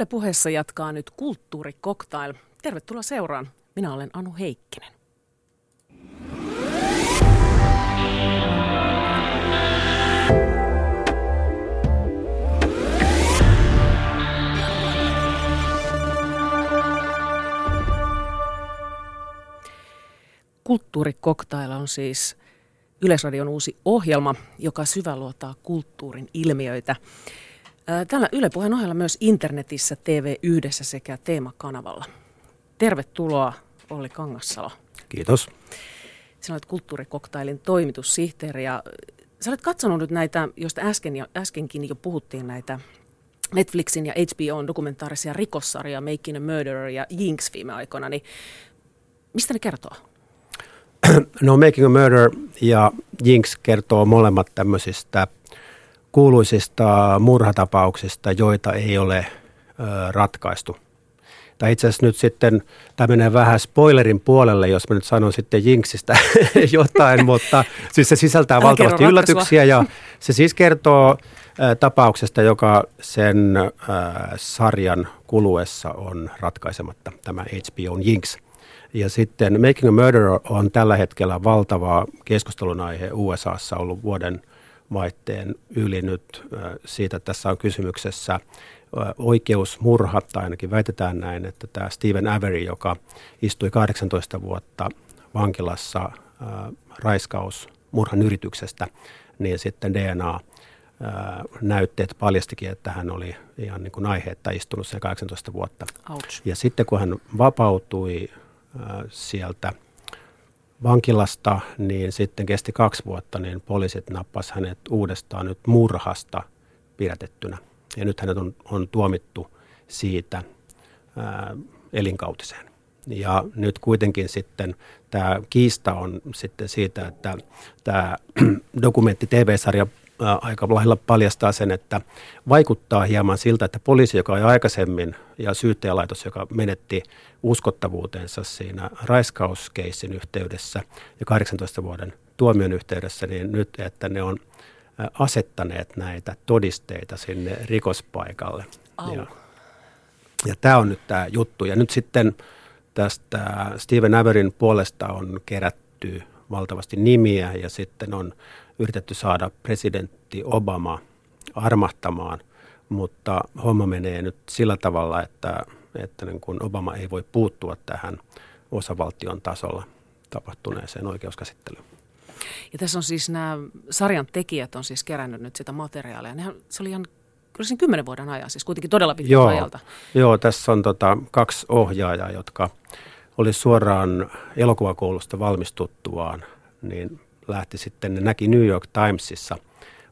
Yle puheessa jatkaa nyt Kulttuurikoktail. Tervetuloa seuraan. Minä olen Anu Heikkinen. Kulttuurikoktailla on siis Yleisradion uusi ohjelma, joka syväluotaa kulttuurin ilmiöitä. Tällä Yle Puheen ohella myös internetissä TV Yhdessä sekä Teemakanavalla. Tervetuloa Olli Kangassalo. Kiitos. Sinä olet kulttuurikoktailin toimitussihteeri ja sä olet katsonut nyt näitä, joista äsken jo, äskenkin jo puhuttiin näitä Netflixin ja HBOn dokumentaarisia rikossarjoja Making a Murderer ja Jinx viime aikoina, niin mistä ne kertoo? No Making a Murder ja Jinx kertoo molemmat tämmöisistä kuuluisista murhatapauksista, joita ei ole ö, ratkaistu. Tai itse asiassa nyt sitten, tämä menee vähän spoilerin puolelle, jos mä nyt sanon sitten Jinxistä jotain, mutta siis se sisältää valtavasti yllätyksiä ja se siis kertoo ö, tapauksesta, joka sen ö, sarjan kuluessa on ratkaisematta, tämä HBOn Jinx – ja sitten Making a Murderer on tällä hetkellä valtava keskustelun aihe USAssa ollut vuoden vaihteen yli nyt siitä, että tässä on kysymyksessä oikeusmurha, tai ainakin väitetään näin, että tämä Stephen Avery, joka istui 18 vuotta vankilassa raiskaus murhan yrityksestä, niin sitten DNA näytteet paljastikin, että hän oli ihan niin kuin aiheetta istunut sen 18 vuotta. Ouch. Ja sitten kun hän vapautui sieltä vankilasta, niin sitten kesti kaksi vuotta, niin poliisit nappas hänet uudestaan nyt murhasta pidätettynä. Ja nyt hänet on, on tuomittu siitä ää, elinkautiseen. Ja nyt kuitenkin sitten tämä kiista on sitten siitä, että tämä dokumentti TV-sarja aika lailla paljastaa sen, että vaikuttaa hieman siltä, että poliisi, joka oli aikaisemmin, ja syyttäjälaitos, joka menetti uskottavuutensa siinä raiskauskeissin yhteydessä ja 18 vuoden tuomion yhteydessä, niin nyt, että ne on asettaneet näitä todisteita sinne rikospaikalle. Au. Ja, ja tämä on nyt tämä juttu. Ja nyt sitten tästä Steven Averin puolesta on kerätty valtavasti nimiä ja sitten on yritetty saada presidentti Obama armahtamaan, mutta homma menee nyt sillä tavalla, että, että niin kuin Obama ei voi puuttua tähän osavaltion tasolla tapahtuneeseen oikeuskäsittelyyn. Ja tässä on siis nämä sarjan tekijät on siis kerännyt nyt sitä materiaalia. Nehän, se oli ihan kyllä sen kymmenen vuoden ajan, siis kuitenkin todella pitkältä joo, ajalta. Joo, tässä on tota, kaksi ohjaajaa, jotka oli suoraan elokuvakoulusta valmistuttuaan, niin lähti sitten, ne näki New York Timesissa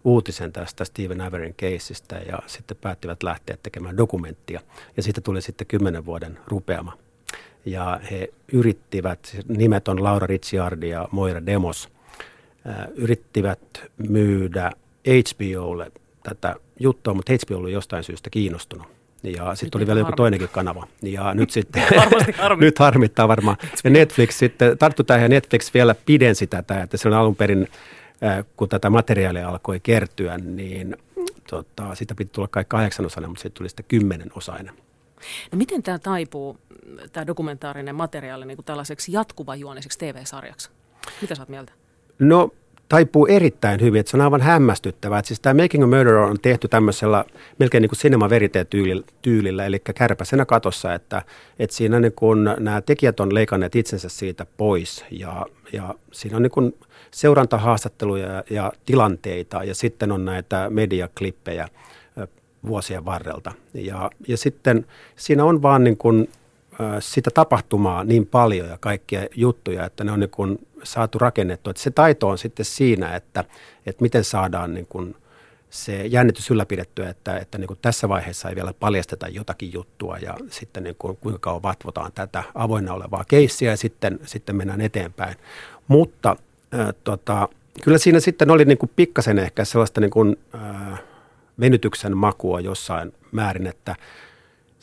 uutisen tästä Steven Averin keisistä ja sitten päättivät lähteä tekemään dokumenttia. Ja siitä tuli sitten kymmenen vuoden rupeama. Ja he yrittivät, nimet on Laura Ricciardi ja Moira Demos, äh, yrittivät myydä HBOlle tätä juttua, mutta HBO oli jostain syystä kiinnostunut. Ja sitten oli vielä joku toinenkin kanava. Ja nyt sitten, nyt harmittaa varmaan. Ja Netflix sitten, tarttu tähän ja Netflix vielä pidensi tätä, että silloin alun perin, äh, kun tätä materiaalia alkoi kertyä, niin tota, siitä piti tulla kai kahdeksan osainen, mutta siitä tuli sitten kymmenen osainen. No miten tämä taipuu, tämä dokumentaarinen materiaali, niin kuin tällaiseksi jatkuvajuoniseksi TV-sarjaksi? Mitä sä oot mieltä? No taipuu erittäin hyvin, että se on aivan hämmästyttävää. Että siis tämä Making a Murderer on tehty tämmöisellä melkein niin kuin cinema verite tyylillä, eli kärpäsenä katossa, että, että siinä niin kuin nämä tekijät on leikanneet itsensä siitä pois ja, ja siinä on niin kuin seurantahaastatteluja ja, ja tilanteita ja sitten on näitä mediaklippejä vuosien varrelta. Ja, ja sitten siinä on vaan niin kuin sitä tapahtumaa niin paljon ja kaikkia juttuja, että ne on niin kuin saatu rakennettua. Että se taito on sitten siinä, että, että miten saadaan niin kuin se jännitys ylläpidettyä, että, että niin kuin tässä vaiheessa ei vielä paljasteta jotakin juttua ja sitten niin kuin, kuinka kauan vatvotaan tätä avoinna olevaa keissiä ja sitten, sitten mennään eteenpäin. Mutta äh, tota, kyllä siinä sitten oli niin kuin pikkasen ehkä sellaista niin kuin, äh, venytyksen makua jossain määrin, että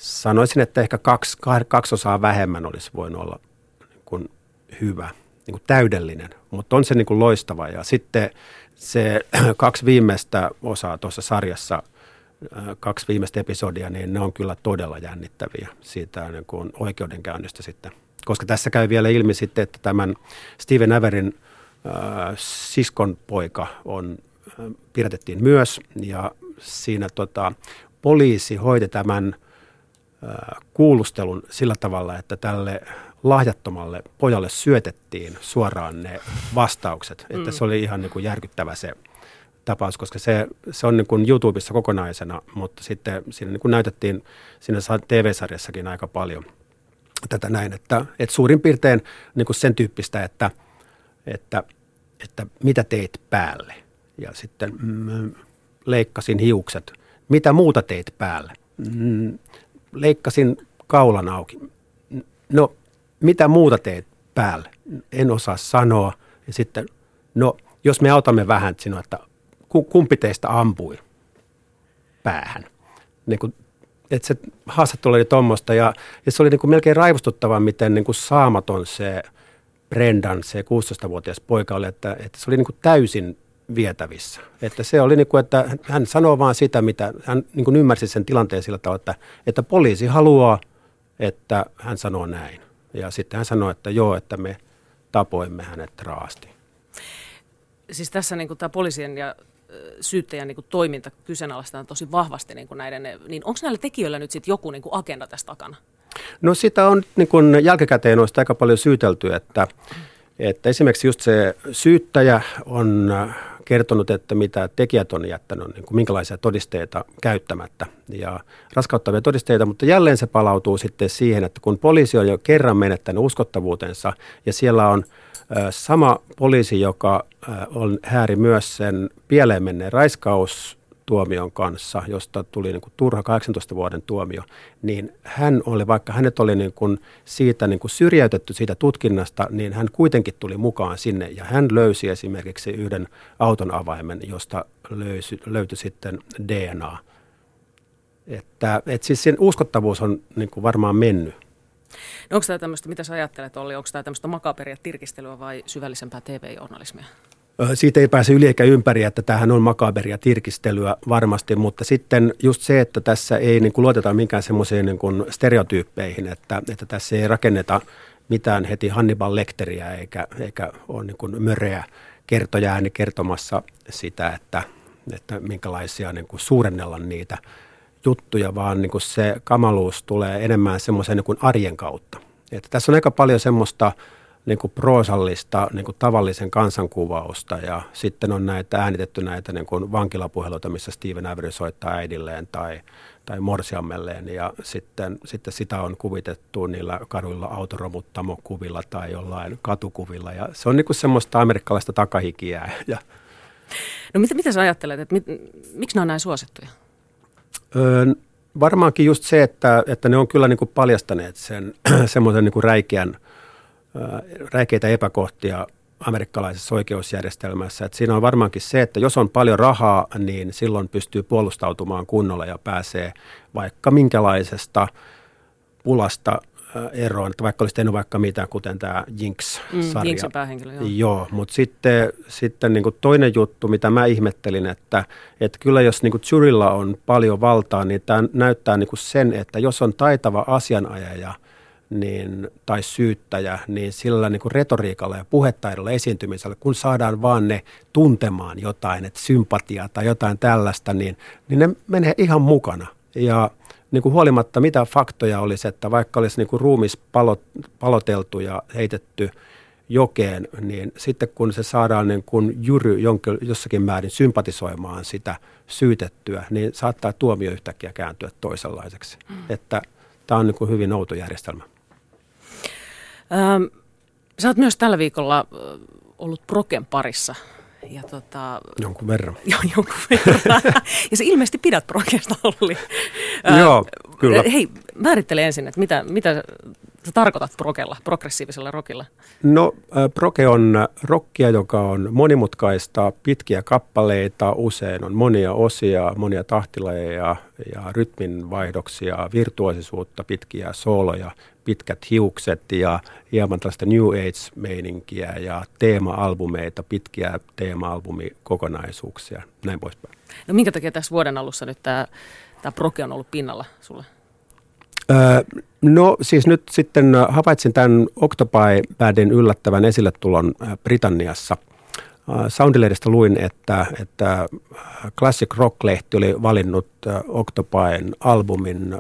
sanoisin, että ehkä kaksi, kaksi osaa vähemmän olisi voinut olla niin kuin hyvä, niin kuin täydellinen, mutta on se niin kuin loistava. Ja sitten se kaksi viimeistä osaa tuossa sarjassa kaksi viimeistä episodia, niin ne on kyllä todella jännittäviä siitä niin kuin oikeudenkäynnistä sitten. Koska tässä käy vielä ilmi sitten, että tämän Steven Averin äh, siskon poika on, äh, pidätettiin myös ja siinä tota, poliisi hoiti tämän äh, kuulustelun sillä tavalla, että tälle lahjattomalle pojalle syötettiin suoraan ne vastaukset. Mm. Että se oli ihan niin kuin järkyttävä se tapaus, koska se, se on niin kuin YouTubessa kokonaisena, mutta sitten siinä niin kuin näytettiin siinä TV-sarjassakin aika paljon tätä näin, että, että suurin piirtein niin kuin sen tyyppistä, että, että, että mitä teit päälle ja sitten mm, leikkasin hiukset, mitä muuta teit päälle, mm, leikkasin kaulan auki, no mitä muuta teet päälle, en osaa sanoa. Ja sitten no jos me autamme vähän sinua, että kumpi teistä ampui päähän. Niin kuin, että se haastattelu oli tuommoista ja, ja se oli niin kuin melkein raivostuttava, miten niin kuin saamaton se Brendan, se 16-vuotias poika oli, että, että se oli niin kuin täysin vietävissä. Että se oli niin kuin, että hän sanoo vaan sitä, mitä hän niin kuin ymmärsi sen tilanteen sillä tavalla, että, että poliisi haluaa, että hän sanoo näin. Ja sitten hän sanoi, että joo, että me tapoimme hänet raasti. Siis tässä niin kuin tämä poliisien ja syyttäjän niin kuin toiminta kyseenalaistetaan tosi vahvasti niin kuin näiden, niin onko näillä tekijöillä nyt sitten joku niin kuin agenda tässä takana? No sitä on niin kuin jälkikäteen on aika paljon syytelty, että, että esimerkiksi just se syyttäjä on kertonut, että mitä tekijät on jättänyt, niin kuin minkälaisia todisteita käyttämättä ja raskauttavia todisteita, mutta jälleen se palautuu sitten siihen, että kun poliisi on jo kerran menettänyt uskottavuutensa ja siellä on – Sama poliisi, joka on hääri myös sen pieleen menneen raiskaustuomion kanssa, josta tuli niin kuin turha 18 vuoden tuomio, niin hän oli, vaikka hänet oli niin kuin siitä niin kuin syrjäytetty siitä tutkinnasta, niin hän kuitenkin tuli mukaan sinne ja hän löysi esimerkiksi yhden auton avaimen, josta löysi, löytyi sitten DNA. Että, että siis sen uskottavuus on niin kuin varmaan mennyt. No onko tämä tämmöistä, mitä sä ajattelet Olli, onko tämä tämmöistä makaperia tirkistelyä vai syvällisempää TV-journalismia? Siitä ei pääse yli eikä ympäri, että tähän on makaberia tirkistelyä varmasti, mutta sitten just se, että tässä ei niin kuin luoteta minkään semmoisiin niin stereotyyppeihin, että, että tässä ei rakenneta mitään heti Hannibal Lecteriä eikä, eikä ole niin kuin möreä kertoja ääni kertomassa sitä, että, että minkälaisia niin kuin suurennella niitä juttuja, vaan niin kuin se kamaluus tulee enemmän semmoisen niin kuin arjen kautta. Että tässä on aika paljon semmoista niin kuin proosallista niin kuin tavallisen kansankuvausta ja sitten on näitä äänitetty näitä niin kuin vankilapuheluita, missä Steven Avery soittaa äidilleen tai, tai morsiammelleen ja sitten, sitten sitä on kuvitettu niillä kaduilla autoromuttamokuvilla tai jollain katukuvilla ja se on niin kuin semmoista amerikkalaista takahikiää. Ja, no mitä, mitä sä ajattelet, että mit, miksi nämä on näin suosittuja? Öö, varmaankin just se, että, että ne on kyllä niin kuin paljastaneet sen semmoisen niin kuin räikeän, räikeitä epäkohtia amerikkalaisessa oikeusjärjestelmässä. Että siinä on varmaankin se, että jos on paljon rahaa, niin silloin pystyy puolustautumaan kunnolla ja pääsee vaikka minkälaisesta pulasta eroon, että vaikka olisi tehnyt vaikka mitä, kuten tämä Jinx-sarja. Mm, Jinxin päähenkilö, joo. Joo, mutta sitten, sitten niin kuin toinen juttu, mitä mä ihmettelin, että, että kyllä jos niin kuin jurylla on paljon valtaa, niin tämä näyttää niin kuin sen, että jos on taitava asianajaja niin, tai syyttäjä, niin sillä niin kuin retoriikalla ja puhetaidolla esiintymisellä, kun saadaan vaan ne tuntemaan jotain, että sympatiaa tai jotain tällaista, niin, niin ne menee ihan mukana. Ja niin kuin huolimatta mitä faktoja olisi, että vaikka olisi niin kuin ruumis palot, paloteltu ja heitetty jokeen, niin sitten kun se saadaan niin kuin jury jonkin, jossakin määrin sympatisoimaan sitä syytettyä, niin saattaa tuomio yhtäkkiä kääntyä toisenlaiseksi. Mm. Että tämä on niin kuin hyvin outo järjestelmä. Ähm, sä oot myös tällä viikolla ollut Proken parissa ja tota, jonkun verran. Jo, jonkun verran. ja se ilmeisesti pidät prokesta, Olli. Joo, kyllä. Hei, määrittele ensin, että mitä, mitä sä tarkoitat progella, progressiivisella rockilla? No proge on rockia, joka on monimutkaista, pitkiä kappaleita, usein on monia osia, monia tahtilajeja ja rytminvaihdoksia, virtuosisuutta, pitkiä sooloja, pitkät hiukset ja hieman tällaista New Age-meininkiä ja teema-albumeita, pitkiä teema-albumikokonaisuuksia, näin poispäin. No minkä takia tässä vuoden alussa nyt tämä, tämä proke on ollut pinnalla sulle? no siis nyt sitten havaitsin tämän Octopi-bändin yllättävän esille tulon Britanniassa. Soundilehdestä luin, että, että Classic Rock-lehti oli valinnut Octopien albumin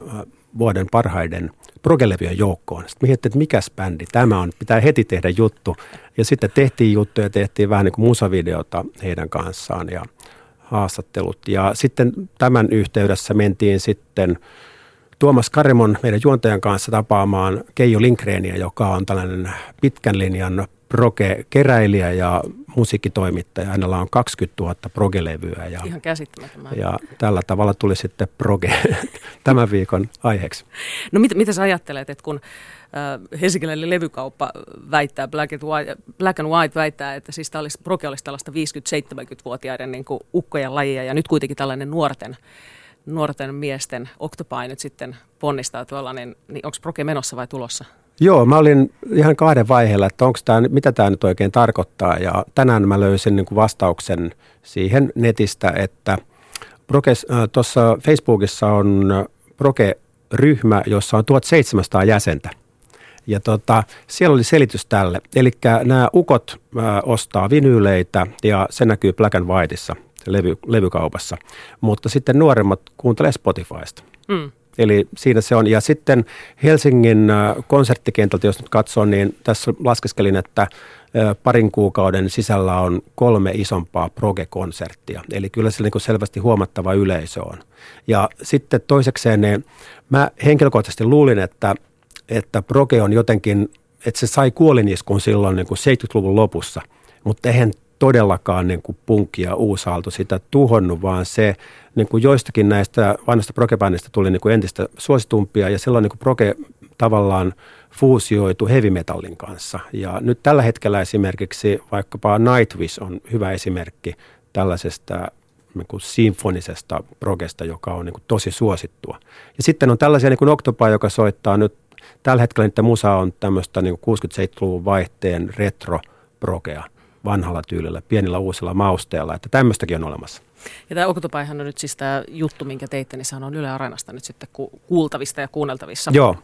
vuoden parhaiden progelevyjen joukkoon. Sitten miettii, että mikäs bändi tämä on, pitää heti tehdä juttu. Ja sitten tehtiin juttuja, tehtiin vähän niin kuin musavideota heidän kanssaan ja haastattelut. Ja sitten tämän yhteydessä mentiin sitten Tuomas Karimon meidän juontajan kanssa tapaamaan Keijo Linkreeniä, joka on tällainen pitkän linjan proge-keräilijä ja musiikkitoimittaja. Hänellä on 20 000 progelevyä. Ja, Ihan käsittämätöntä. Ja tällä tavalla tuli sitten proge tämän viikon aiheeksi. No mit, mitä sä ajattelet, että kun äh, helsinkiläinen levykauppa väittää, Black and, White, Black and White väittää, että siis olisi, proge olisi tällaista 50-70-vuotiaiden niin ukkojen lajia ja nyt kuitenkin tällainen nuorten nuorten miesten Octopi nyt sitten ponnistaa tuolla, niin, niin onko proke menossa vai tulossa? Joo, mä olin ihan kahden vaiheella, että onko tämä, mitä tämä nyt oikein tarkoittaa. Ja tänään mä löysin niin kuin vastauksen siihen netistä, että tuossa Facebookissa on Proke-ryhmä, jossa on 1700 jäsentä. Ja tota, siellä oli selitys tälle. Eli nämä ukot ostaa vinyyleitä ja se näkyy Black and Whiteissa levy, levykaupassa. Mutta sitten nuoremmat kuuntelee Spotifysta. Mm. Eli siinä se on. Ja sitten Helsingin äh, konserttikentältä, jos nyt katsoo, niin tässä laskeskelin, että äh, parin kuukauden sisällä on kolme isompaa proge-konserttia. Eli kyllä se niin selvästi huomattava yleisö on. Ja sitten toisekseen, niin mä henkilökohtaisesti luulin, että, että proge on jotenkin, että se sai kuoliniskun silloin niin kuin 70-luvun lopussa, mutta eihän todellakaan niin kuin punkki ja uusaalto sitä tuhonnut, vaan se niin kuin joistakin näistä vanhasta prokebändistä tuli niin kuin entistä suositumpia ja silloin niin kuin proke tavallaan fuusioitu heavy metallin kanssa. Ja nyt tällä hetkellä esimerkiksi vaikkapa Nightwish on hyvä esimerkki tällaisesta niin kuin sinfonisesta progesta, joka on niin kuin tosi suosittua. Ja sitten on tällaisia niin kuin Octopi, joka soittaa nyt, tällä hetkellä niiden musa on tämmöistä niin 67-luvun vaihteen retro progea vanhalla tyylillä, pienillä uusilla mausteilla, että tämmöistäkin on olemassa. Ja tämä Okutopaihan on nyt siis tämä juttu, minkä teitte, niin sehän on Yle Areenasta nyt sitten ku- kuultavista ja kuunneltavissa. Joo.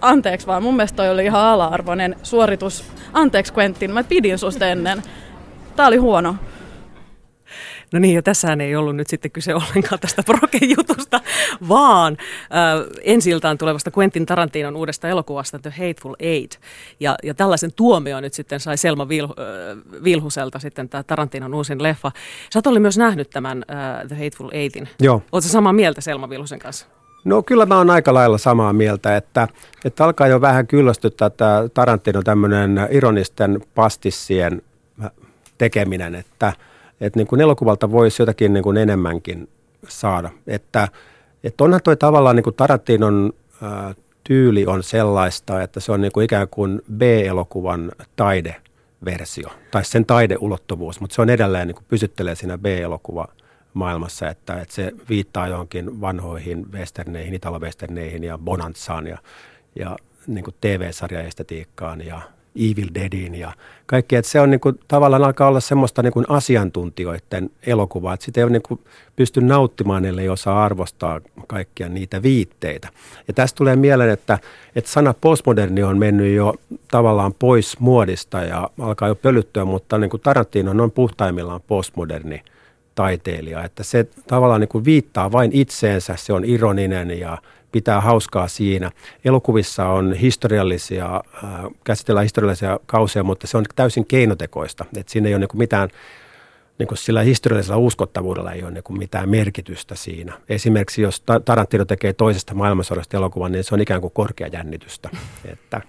Anteeksi vaan, mun mielestä toi oli ihan ala-arvoinen suoritus. Anteeksi Quentin, mä pidin susta ennen. Tää oli huono. No niin, ja tässähän ei ollut nyt sitten kyse ollenkaan tästä Broken-jutusta, vaan äh, ensi tulevasta Quentin Tarantinon uudesta elokuvasta The Hateful Eight. Ja, ja tällaisen tuomio nyt sitten sai Selma Vil, äh, Vilhuselta sitten tämä Tarantinon uusin leffa. Sä oot myös nähnyt tämän äh, The Hateful Eightin. Joo. Oletko samaa mieltä Selma Vilhusen kanssa? No kyllä mä oon aika lailla samaa mieltä, että, että alkaa jo vähän kyllästyttää tämä Tarantino tämmöinen ironisten pastissien tekeminen, että – että niin kuin elokuvalta voisi jotakin niin kuin enemmänkin saada. Että, että onhan toi tavallaan niin kuin Tarantinon ää, tyyli on sellaista, että se on niin kuin ikään kuin B-elokuvan taideversio tai sen taideulottuvuus, mutta se on edelleen niin kuin pysyttelee siinä B-elokuva maailmassa, että, että se viittaa johonkin vanhoihin westerneihin, italovesterneihin ja bonanzaan ja, ja niin TV-sarjaestetiikkaan ja Evil Deadin ja kaikki. Että se on niin kuin, tavallaan alkaa olla semmoista niin kuin asiantuntijoiden elokuvaa, että sitä ei niin kuin pysty nauttimaan, ellei osaa arvostaa kaikkia niitä viitteitä. Ja tästä tulee mieleen, että, että sana postmoderni on mennyt jo tavallaan pois muodista ja alkaa jo pölyttyä, mutta niin kuin Tarantino on puhtaimmillaan postmoderni taiteilija, että se tavallaan niin kuin viittaa vain itseensä, se on ironinen ja pitää hauskaa siinä. Elokuvissa on historiallisia, äh, käsitellään historiallisia kausia, mutta se on täysin keinotekoista. Et siinä ei ole niin mitään, niin kuin sillä historiallisella uskottavuudella ei ole niin mitään merkitystä siinä. Esimerkiksi jos Tarantino tekee toisesta maailmansodasta elokuvan, niin se on ikään kuin korkea jännitystä. Että,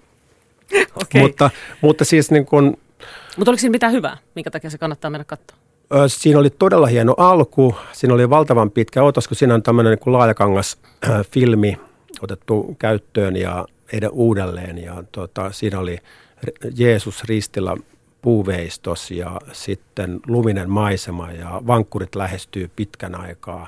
okay. mutta, mutta siis niin kuin, mutta oliko siinä mitään hyvää, minkä takia se kannattaa mennä katsomaan? Siinä oli todella hieno alku, siinä oli valtavan pitkä otos, kun siinä on tämmöinen niin laajakangas filmi otettu käyttöön ja uudelleen ja tota, siinä oli Jeesus ristillä puuveistos ja sitten luminen maisema ja vankkurit lähestyy pitkän aikaa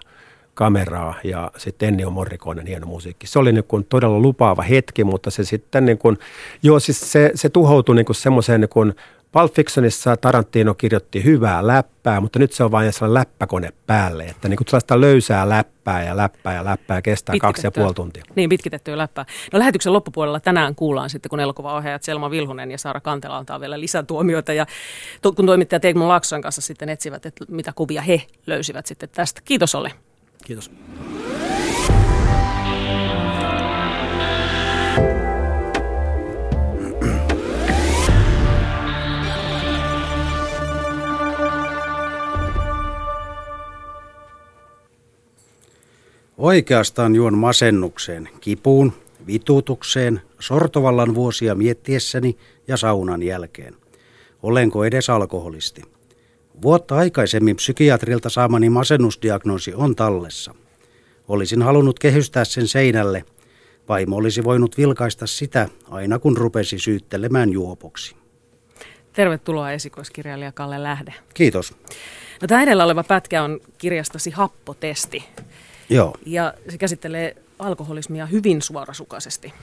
kameraa ja sitten Ennio Morrikoinen hieno musiikki. Se oli niin kuin todella lupaava hetki, mutta se sitten niin kuin, joo siis se, se tuhoutui niin semmoiseen niin Pulp Fictionissa Tarantino kirjoitti hyvää läppää, mutta nyt se on vain sellainen läppäkone päälle, että niin kuin sellaista löysää läppää ja läppää ja läppää kestää kaksi ja puoli tuntia. Niin, pitkitettyä läppää. No lähetyksen loppupuolella tänään kuullaan sitten, kun elokuvaohjaajat Selma Vilhunen ja Saara Kantela antaa vielä lisätuomioita ja to, kun toimittajat Egmon Lakson kanssa sitten etsivät, että mitä kuvia he löysivät sitten tästä. Kiitos Olle. Kiitos. Oikeastaan juon masennukseen, kipuun, vituutukseen, sortovallan vuosia miettiessäni ja saunan jälkeen. Olenko edes alkoholisti? Vuotta aikaisemmin psykiatrilta saamani masennusdiagnoosi on tallessa. Olisin halunnut kehystää sen seinälle. Vaimo olisi voinut vilkaista sitä aina kun rupesi syyttelemään juopoksi. Tervetuloa esikoiskirjailija Kalle Lähde. Kiitos. No, tämä edellä oleva pätkä on kirjastasi Happotesti. Joo. Ja se käsittelee alkoholismia hyvin suorasukaisesti.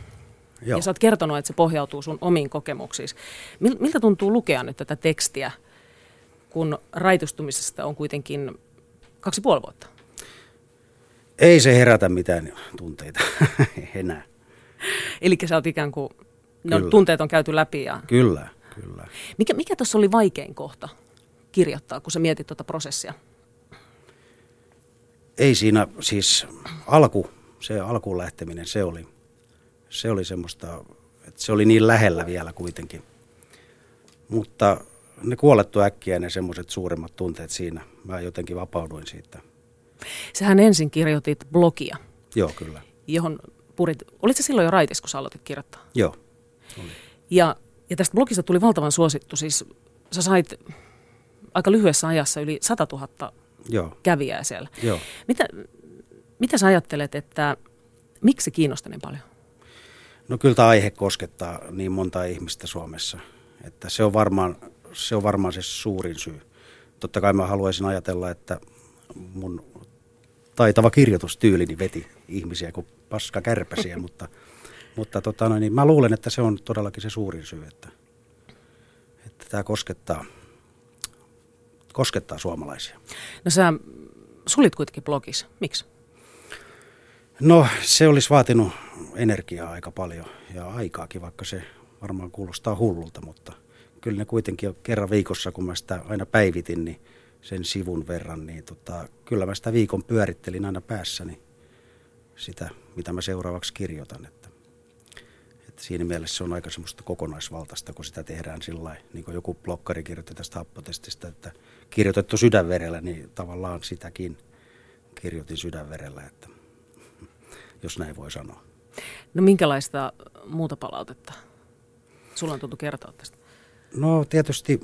Joo. Ja sä oot kertonut, että se pohjautuu sun omiin kokemuksiin. Miltä tuntuu lukea nyt tätä tekstiä, kun raitustumisesta on kuitenkin kaksi puoli vuotta? Ei se herätä mitään tunteita enää. Eli sä oot ikään kuin, no, tunteet on käyty läpi. Ja... Kyllä, kyllä. Mikä, mikä tuossa oli vaikein kohta kirjoittaa, kun sä mietit tuota prosessia? Ei siinä siis alku, se alkuun lähteminen, se oli, se oli semmoista, että se oli niin lähellä vielä kuitenkin. Mutta ne kuolettu äkkiä ne semmoiset suuremmat tunteet siinä. Mä jotenkin vapauduin siitä. Sähän ensin kirjoitit blogia. Joo, kyllä. Johon purit, olit se silloin jo raitis, kun sä aloitit kirjoittaa? Joo, oli. Ja, ja tästä blogista tuli valtavan suosittu. Siis sä sait aika lyhyessä ajassa yli 100 000 Joo. kävijää siellä. Joo. Mitä, mitä sä ajattelet, että miksi kiinnostaa niin paljon? No kyllä tämä aihe koskettaa niin monta ihmistä Suomessa, että se on varmaan se, on varmaan se suurin syy. Totta kai mä haluaisin ajatella, että mun taitava kirjoitustyylini veti ihmisiä kuin paska kärpäsiä, mutta, mutta tota niin mä luulen, että se on todellakin se suurin syy, että, että tämä koskettaa – koskettaa suomalaisia. No sä sulit kuitenkin blogissa. Miksi? No se olisi vaatinut energiaa aika paljon ja aikaakin, vaikka se varmaan kuulostaa hullulta, mutta kyllä ne kuitenkin kerran viikossa, kun mä sitä aina päivitin, niin sen sivun verran, niin tota, kyllä mä sitä viikon pyörittelin aina päässäni sitä, mitä mä seuraavaksi kirjoitan. Että että siinä mielessä se on aika semmoista kokonaisvaltaista, kun sitä tehdään sillä niin kuin joku blokkari kirjoitti tästä happotestistä, että kirjoitettu sydänverellä, niin tavallaan sitäkin kirjoitin sydänverellä, että jos näin voi sanoa. No minkälaista muuta palautetta sulla on tultu kertoa tästä? No tietysti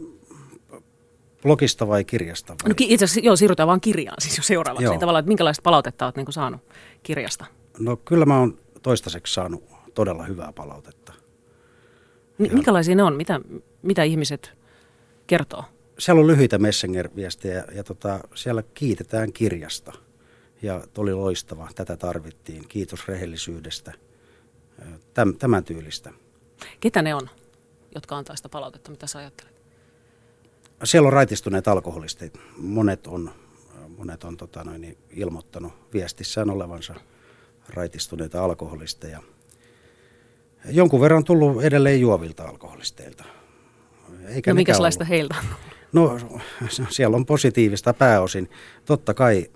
blogista vai kirjasta? Vai? No itse asiassa joo, siirrytään vaan kirjaan siis jo seuraavaksi. Joo. Niin tavallaan, että minkälaista palautetta olet niin saanut kirjasta? No kyllä mä oon toistaiseksi saanut todella hyvää palautetta. N- minkälaisia ne on? Mitä, mitä ihmiset kertoo? Siellä on lyhyitä Messenger-viestejä ja, ja tota, siellä kiitetään kirjasta. Ja oli loistava, tätä tarvittiin. Kiitos rehellisyydestä. Täm, tämän tyylistä. Ketä ne on, jotka antaa sitä palautetta? Mitä sä ajattelet? Siellä on raitistuneet alkoholistit. Monet on, monet on tota noin, ilmoittanut viestissään olevansa raitistuneita alkoholisteja – Jonkun verran on tullut edelleen juovilta alkoholisteilta. Eikä no minkälaista heiltä? No siellä on positiivista pääosin. Totta kai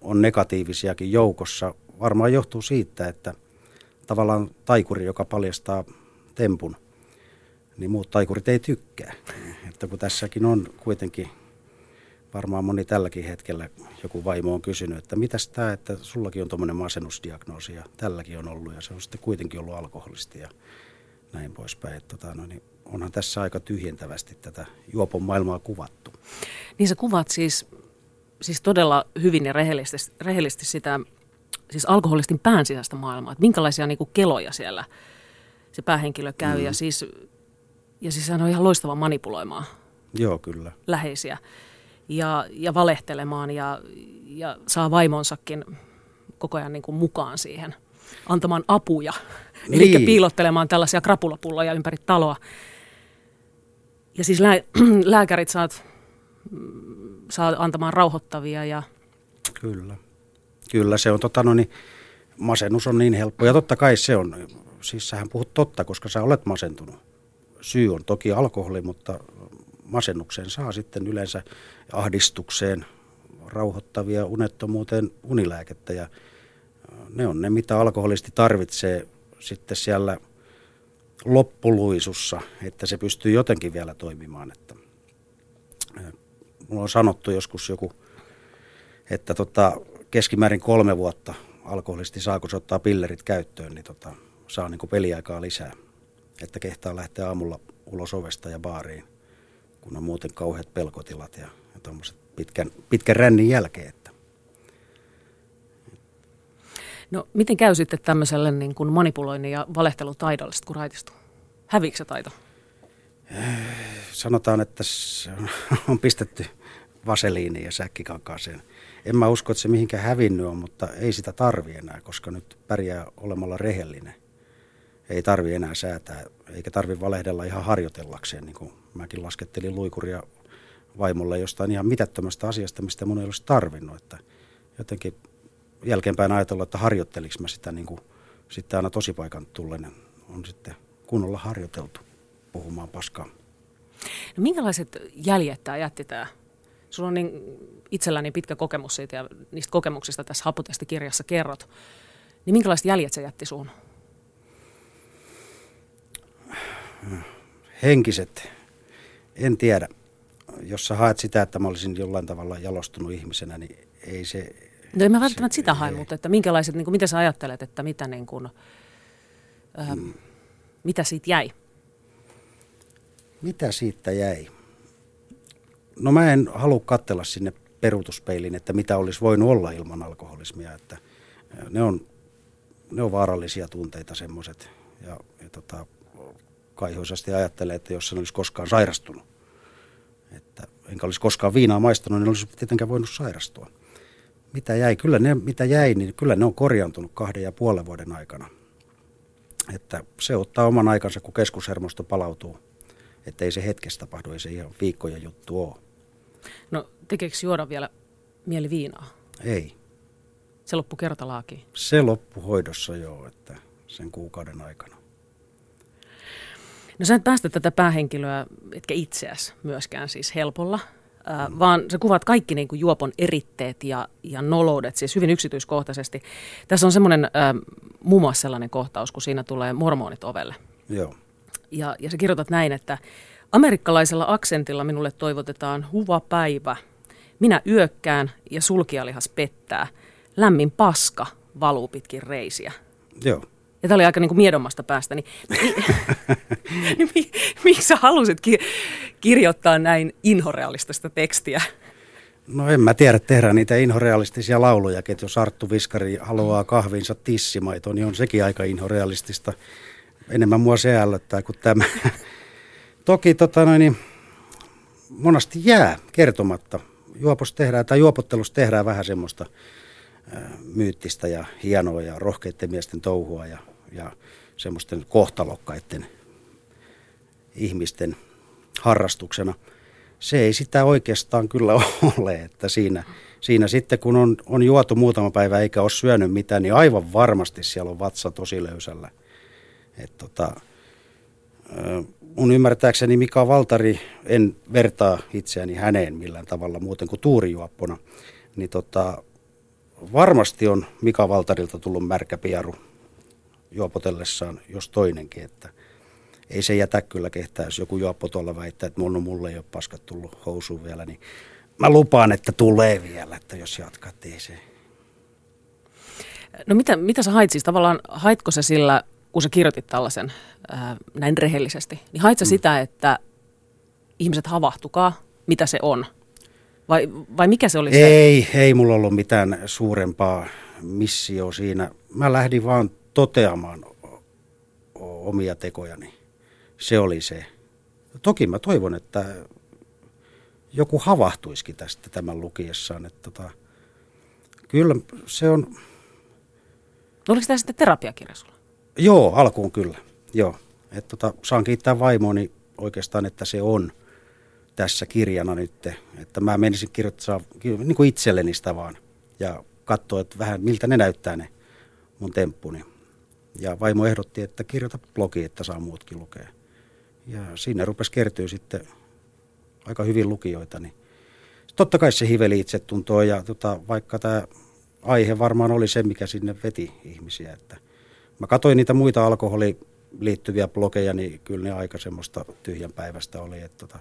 on negatiivisiakin joukossa. Varmaan johtuu siitä, että tavallaan taikuri, joka paljastaa tempun, niin muut taikurit ei tykkää. Että kun tässäkin on kuitenkin varmaan moni tälläkin hetkellä joku vaimo on kysynyt, että mitäs tämä, että sullakin on tuommoinen masennusdiagnoosi ja tälläkin on ollut ja se on sitten kuitenkin ollut alkoholisti ja näin poispäin. Että tota, no, niin onhan tässä aika tyhjentävästi tätä juopon maailmaa kuvattu. Niin sä kuvat siis, siis todella hyvin ja rehellisesti, rehellisesti sitä siis alkoholistin pään sisäistä maailmaa, että minkälaisia niin kuin keloja siellä, se päähenkilö käy. Mm. Ja, siis, ja siis hän on ihan loistava manipuloimaan Joo, kyllä. läheisiä ja, ja valehtelemaan ja, ja saa vaimonsakin koko ajan niin kuin mukaan siihen antamaan apuja. Niin. Eli piilottelemaan tällaisia krapulapulloja ympäri taloa. Ja siis lää, lääkärit saat, saa antamaan rauhoittavia ja... Kyllä. Kyllä se on tota, no niin, masennus on niin helppo. Ja totta kai se on, siis sähän puhut totta, koska sä olet masentunut. Syy on toki alkoholi, mutta masennukseen saa sitten yleensä ahdistukseen, rauhoittavia unettomuuteen unilääkettä ja ne on ne, mitä alkoholisti tarvitsee sitten siellä loppuluisussa, että se pystyy jotenkin vielä toimimaan. Että, mulla on sanottu joskus joku, että tota, keskimäärin kolme vuotta alkoholisti saa, kun se ottaa pillerit käyttöön, niin tota, saa niin peliaikaa lisää. Että kehtaa lähteä aamulla ulos ovesta ja baariin, kun on muuten kauheat pelkotilat ja, ja pitkän, pitkän rännin jälkeen. Että. No miten käy sitten tämmöiselle niin kuin manipuloinnin ja valehtelutaidolle, kun raitistuu? Häviikö se taito? Sanotaan, että on pistetty vaseliiniin ja säkkikankaaseen. En mä usko, että se mihinkään hävinnyt on, mutta ei sitä tarvi enää, koska nyt pärjää olemalla rehellinen. Ei tarvi enää säätää, eikä tarvi valehdella ihan harjoitellakseen, niin kuin mäkin laskettelin luikuria vaimolle jostain ihan mitättömästä asiasta, mistä mun ei olisi tarvinnut. Että jotenkin jälkeenpäin ajatella, että harjoitteliko mä sitä niin kuin sitten aina tosipaikan tullen on sitten kunnolla harjoiteltu puhumaan paskaa. No minkälaiset jäljet tämä jätti tämä? Sulla on niin itselläni pitkä kokemus siitä ja niistä kokemuksista tässä haputestikirjassa kerrot. Niin minkälaiset jäljet se jätti suun? Henkiset. En tiedä. Jos sä haet sitä, että mä olisin jollain tavalla jalostunut ihmisenä, niin ei se... No en mä välttämättä sitä hae, mutta että minkälaiset, niin kuin, mitä sä ajattelet, että mitä, niin kuin, äh, mm. mitä siitä jäi? Mitä siitä jäi? No mä en halua katsella sinne peruutuspeiliin, että mitä olisi voinut olla ilman alkoholismia. Että ne, on, ne on vaarallisia tunteita semmoiset. Ja, ja tota, kaihoisasti ajattelee, että jos en olisi koskaan sairastunut, että enkä olisi koskaan viinaa maistanut, niin olisi tietenkään voinut sairastua. Mitä jäi? Kyllä ne, mitä jäi, niin kyllä ne on korjaantunut kahden ja puolen vuoden aikana. Että se ottaa oman aikansa, kun keskushermosto palautuu. Että ei se hetkessä tapahdu, ei se ihan viikkoja juttu ole. No tekeekö juoda vielä mieli viinaa? Ei. Se loppu kertalaakin? Se loppu hoidossa joo, että sen kuukauden aikana. No sä et päästä tätä päähenkilöä, etkä itseäsi myöskään siis helpolla, äh, mm. vaan sä kuvat kaikki niin kuin juopon eritteet ja, ja noloudet, siis hyvin yksityiskohtaisesti. Tässä on semmoinen muun muassa sellainen kohtaus, kun siinä tulee mormonit ovelle. Joo. Ja, ja sä kirjoitat näin, että amerikkalaisella aksentilla minulle toivotetaan huva päivä. Minä yökkään ja sulkialihas pettää. Lämmin paska valuu pitkin reisiä. Joo. Ja tämä oli aika niin kuin miedommasta päästä. Niin, niin, niin, miksi sä halusit ki- kirjoittaa näin inhorealistista tekstiä? No en mä tiedä, tehdä niitä inhorealistisia lauluja, että jos Arttu Viskari haluaa kahvinsa tissimaito, niin on sekin aika inhorealistista. Enemmän mua se ällöttää kuin tämä. Toki tota noin, niin monasti jää kertomatta. Juopos tehdään, tai juopottelussa tehdään vähän semmoista myyttistä ja hienoa ja rohkeiden miesten touhua ja, ja semmoisten kohtalokkaiden ihmisten harrastuksena. Se ei sitä oikeastaan kyllä ole, että siinä, siinä sitten kun on, on juotu muutama päivä eikä ole syönyt mitään, niin aivan varmasti siellä on vatsa tosi löysällä. Et tota, mun ymmärtääkseni Mika Valtari, en vertaa itseäni häneen millään tavalla muuten kuin tuurijuoppona, niin tota, varmasti on Mika Valtarilta tullut märkä piaru juopotellessaan, jos toinenkin, että ei se jätä kyllä kehtää, jos joku juoppo tuolla väittää, että mun, mulle ei ole paskat tullut housuun vielä, niin mä lupaan, että tulee vielä, että jos jatkat, ei se. No mitä, mitä sä hait siis? Tavallaan haitko se sillä, kun sä kirjoitit tällaisen ää, näin rehellisesti, niin hait sä mm. sitä, että ihmiset havahtukaa, mitä se on? Vai, vai mikä se oli se? Ei, ei mulla ollut mitään suurempaa missio siinä. Mä lähdin vaan toteamaan omia tekojani. Se oli se. Toki mä toivon, että joku havahtuisikin tästä tämän lukiessaan. Että tota, kyllä se on... No oliko tämä sitten terapiakirja sulla? Joo, alkuun kyllä. Joo. Et tota, saan kiittää vaimoani oikeastaan, että se on tässä kirjana nyt. Että mä menisin kirjoittaa niin kuin itselleni sitä vaan ja katsoa, että vähän miltä ne näyttää ne mun temppuni. Ja vaimo ehdotti, että kirjoita blogi, että saa muutkin lukea. Ja siinä rupesi kertyä sitten aika hyvin lukijoita, niin totta kai se hiveli itsetuntoa ja tota, vaikka tämä aihe varmaan oli se, mikä sinne veti ihmisiä. Että mä katsoin niitä muita alkoholiin liittyviä blogeja, niin kyllä ne aika semmoista tyhjän päivästä oli, että, tota,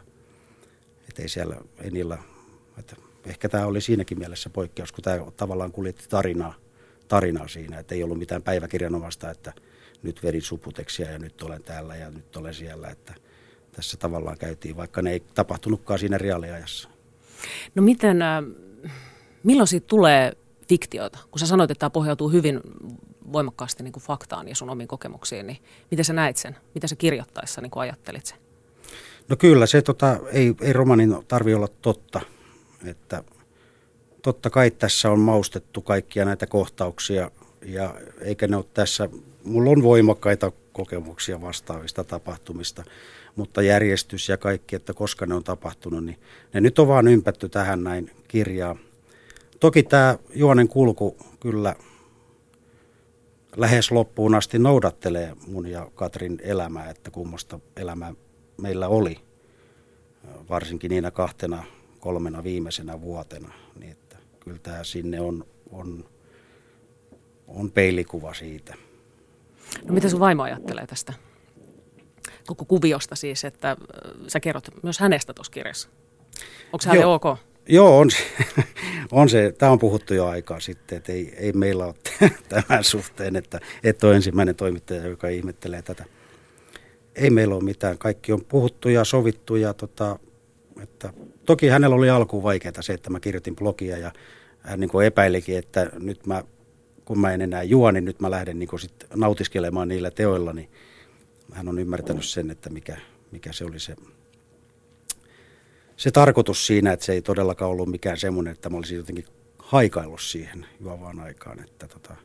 että ei siellä, ei niillä, että ehkä tämä oli siinäkin mielessä poikkeus, kun tämä tavallaan kuljetti tarinaa, tarinaa siinä, että ei ollut mitään päiväkirjanomasta, että nyt vedin suputeksia ja nyt olen täällä ja nyt olen siellä, että tässä tavallaan käytiin, vaikka ne ei tapahtunutkaan siinä reaaliajassa. No miten, äh, milloin siitä tulee fiktiota? Kun sä sanoit, että tämä pohjautuu hyvin voimakkaasti niin kuin faktaan ja sun omiin kokemuksiin, niin miten sä näit sen? Miten sä kirjoittaessa niin kuin ajattelit sen? No kyllä, se tota, ei, ei romanin tarvi olla totta. Että totta kai tässä on maustettu kaikkia näitä kohtauksia ja eikä ne ole tässä, mulla on voimakkaita kokemuksia vastaavista tapahtumista, mutta järjestys ja kaikki, että koska ne on tapahtunut, niin ne nyt on vaan ympätty tähän näin kirjaa. Toki tämä juonen kulku kyllä lähes loppuun asti noudattelee mun ja Katrin elämää, että kummosta elämää meillä oli, varsinkin niinä kahtena, kolmena viimeisenä vuotena. Niin kyllä tämä sinne on, on, on peilikuva siitä. No mitä sun vaimo ajattelee tästä koko kuviosta siis, että äh, sä kerrot myös hänestä tuossa kirjassa? Onko se hänelle ok? Joo, on se. on se. Tämä on puhuttu jo aikaa sitten, että ei, ei meillä ole tämän suhteen, että et ole ensimmäinen toimittaja, joka ihmettelee tätä. Ei meillä ole mitään. Kaikki on puhuttu ja sovittu ja tota, että toki hänellä oli alkuun vaikeaa se, että mä kirjoitin blogia ja hän niin epäilikin, että nyt mä, kun mä en enää juo, niin nyt mä lähden niin sit nautiskelemaan niillä teoilla, niin hän on ymmärtänyt sen, että mikä, mikä se oli se se tarkoitus siinä, että se ei todellakaan ollut mikään semmoinen, että mä olisin jotenkin haikaillut siihen juovaan aikaan. Että tota,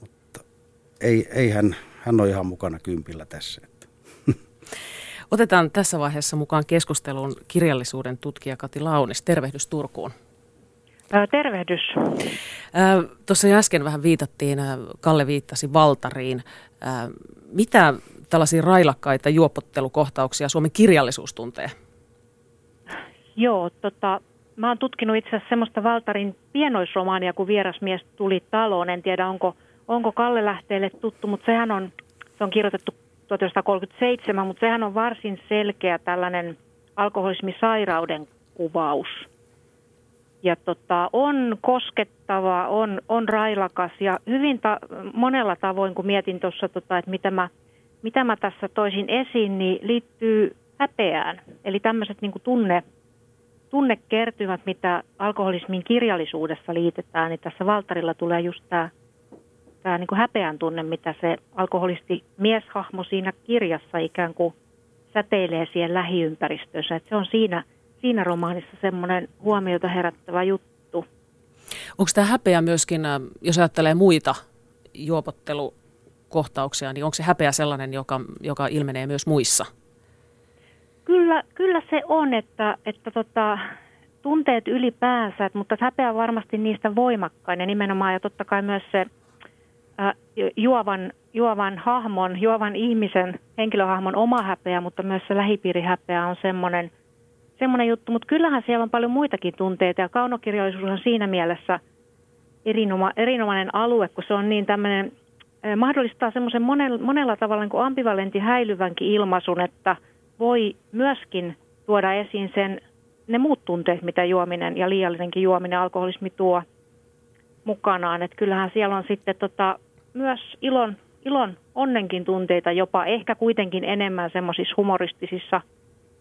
mutta ei, ei hän, hän on ihan mukana kympillä tässä. Otetaan tässä vaiheessa mukaan keskusteluun kirjallisuuden tutkija Kati Launis. Tervehdys Turkuun. Tervehdys. Tuossa äsken vähän viitattiin, Kalle viittasi Valtariin. Mitä tällaisia railakkaita juopottelukohtauksia Suomen kirjallisuus tuntee? Joo, tota, mä oon tutkinut itse asiassa semmoista Valtarin pienoisromaania, kun vierasmies tuli taloon. En tiedä, onko, onko Kalle lähteelle tuttu, mutta sehän on, se on kirjoitettu 1937, mutta sehän on varsin selkeä tällainen alkoholismisairauden kuvaus. Ja tota, on koskettava, on, on railakas ja hyvin ta- monella tavoin, kun mietin tuossa, tota, että mitä mä, mitä mä tässä toisin esiin, niin liittyy häpeään. Eli tämmöiset niin tunne, tunnekertymät, mitä alkoholismin kirjallisuudessa liitetään, niin tässä Valtarilla tulee just tämä tämä niin häpeän tunne, mitä se alkoholisti mieshahmo siinä kirjassa ikään kuin säteilee siihen lähiympäristöönsä. Että se on siinä, siinä romaanissa semmoinen huomiota herättävä juttu. Onko tämä häpeä myöskin, äh, jos ajattelee muita juopottelukohtauksia, niin onko se häpeä sellainen, joka, joka ilmenee myös muissa Kyllä, kyllä se on, että, että tota, tunteet ylipäänsä, mutta häpeä on varmasti niistä voimakkain ja nimenomaan ja totta kai myös se ä, juovan, juovan hahmon, juovan ihmisen, henkilöhahmon oma häpeä, mutta myös se lähipiirihäpeä on semmoinen, semmoinen juttu. Mutta kyllähän siellä on paljon muitakin tunteita ja kaunokirjallisuus on siinä mielessä erinoma, erinomainen alue, kun se on niin tämmöinen, mahdollistaa semmoisen monella, monella tavalla niin kuin ambivalentti häilyvänkin ilmaisun, että – voi myöskin tuoda esiin sen, ne muut tunteet, mitä juominen ja liiallinenkin juominen, alkoholismi tuo mukanaan. Että kyllähän siellä on sitten tota, myös ilon, ilon, onnenkin tunteita jopa, ehkä kuitenkin enemmän semmoisissa humoristisissa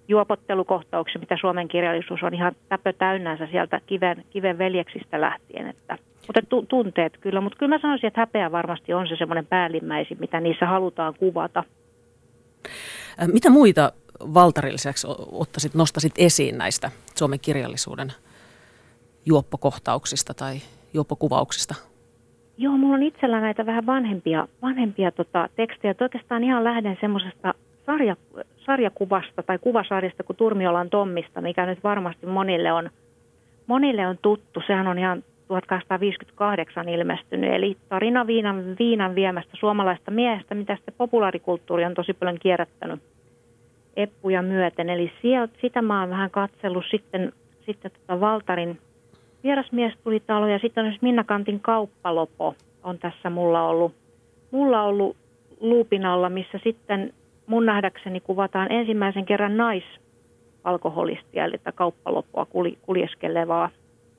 juopottelukohtauksia, mitä Suomen kirjallisuus on ihan täpö täynnänsä sieltä kiven, kiven veljeksistä lähtien. Että, mutta tu, tunteet kyllä, mutta kyllä mä sanoisin, että häpeä varmasti on se semmoinen päällimmäisin, mitä niissä halutaan kuvata. Mitä muita valtarilliseksi ottaisit, nostasit esiin näistä Suomen kirjallisuuden juoppokohtauksista tai juoppokuvauksista? Joo, mulla on itsellä näitä vähän vanhempia, vanhempia tota, tekstejä. Oikeastaan ihan lähden semmoisesta sarja, sarjakuvasta tai kuvasarjasta kuin Turmiolan Tommista, mikä nyt varmasti monille on, monille on tuttu. Sehän on ihan 1858 ilmestynyt, eli tarina viinan, viinan viemästä suomalaista miehestä, mitä sitten populaarikulttuuri on tosi paljon kierrättänyt eppuja myöten. Eli sieltä, sitä mä oon vähän katsellut sitten, sitten tota Valtarin vierasmies tuli talo ja sitten on Minna Kantin kauppalopo on tässä mulla ollut, mulla ollut luupin alla, missä sitten mun nähdäkseni kuvataan ensimmäisen kerran naisalkoholistia, eli kauppaloppua kuljeskelevaa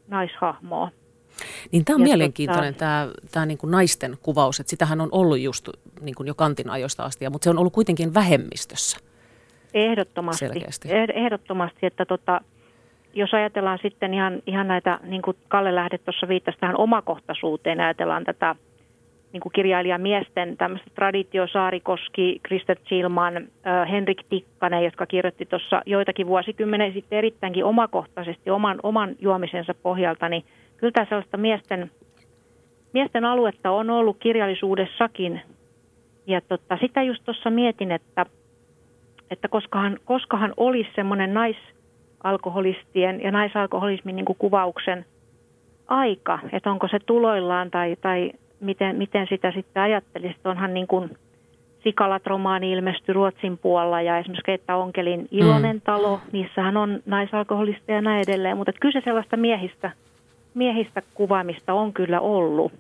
naishahmoa. Niin tämä on ja mielenkiintoinen tota... tämä, tämä niin kuin naisten kuvaus, että sitähän on ollut just niin kuin jo kantin ajoista asti, mutta se on ollut kuitenkin vähemmistössä. Ehdottomasti, Selkeästi. ehdottomasti että tota, jos ajatellaan sitten ihan, ihan näitä, niin kuin Kalle Lähde tuossa viittasi tähän omakohtaisuuteen, ajatellaan tätä niin kuin kirjailijamiesten tämmöistä traditio, Saarikoski, Krister Chilman, äh, Henrik Tikkanen, jotka kirjoitti tuossa joitakin vuosikymmenen sitten erittäinkin omakohtaisesti oman, oman juomisensa pohjalta, niin kyllä tämä sellaista miesten, miesten aluetta on ollut kirjallisuudessakin. Ja tota, sitä just tuossa mietin, että, että koskahan, koskahan olisi semmoinen naisalkoholistien ja naisalkoholismin niin kuin kuvauksen aika, että onko se tuloillaan tai, tai miten, miten sitä sitten ajattelisit. Onhan niin kuin Sikalat-romaani ilmestyi Ruotsin puolella ja esimerkiksi Keetta Onkelin Ilonen mm. talo, niissähän on naisalkoholista ja näin edelleen, mutta kyllä se sellaista miehistä, miehistä kuvaamista on kyllä ollut.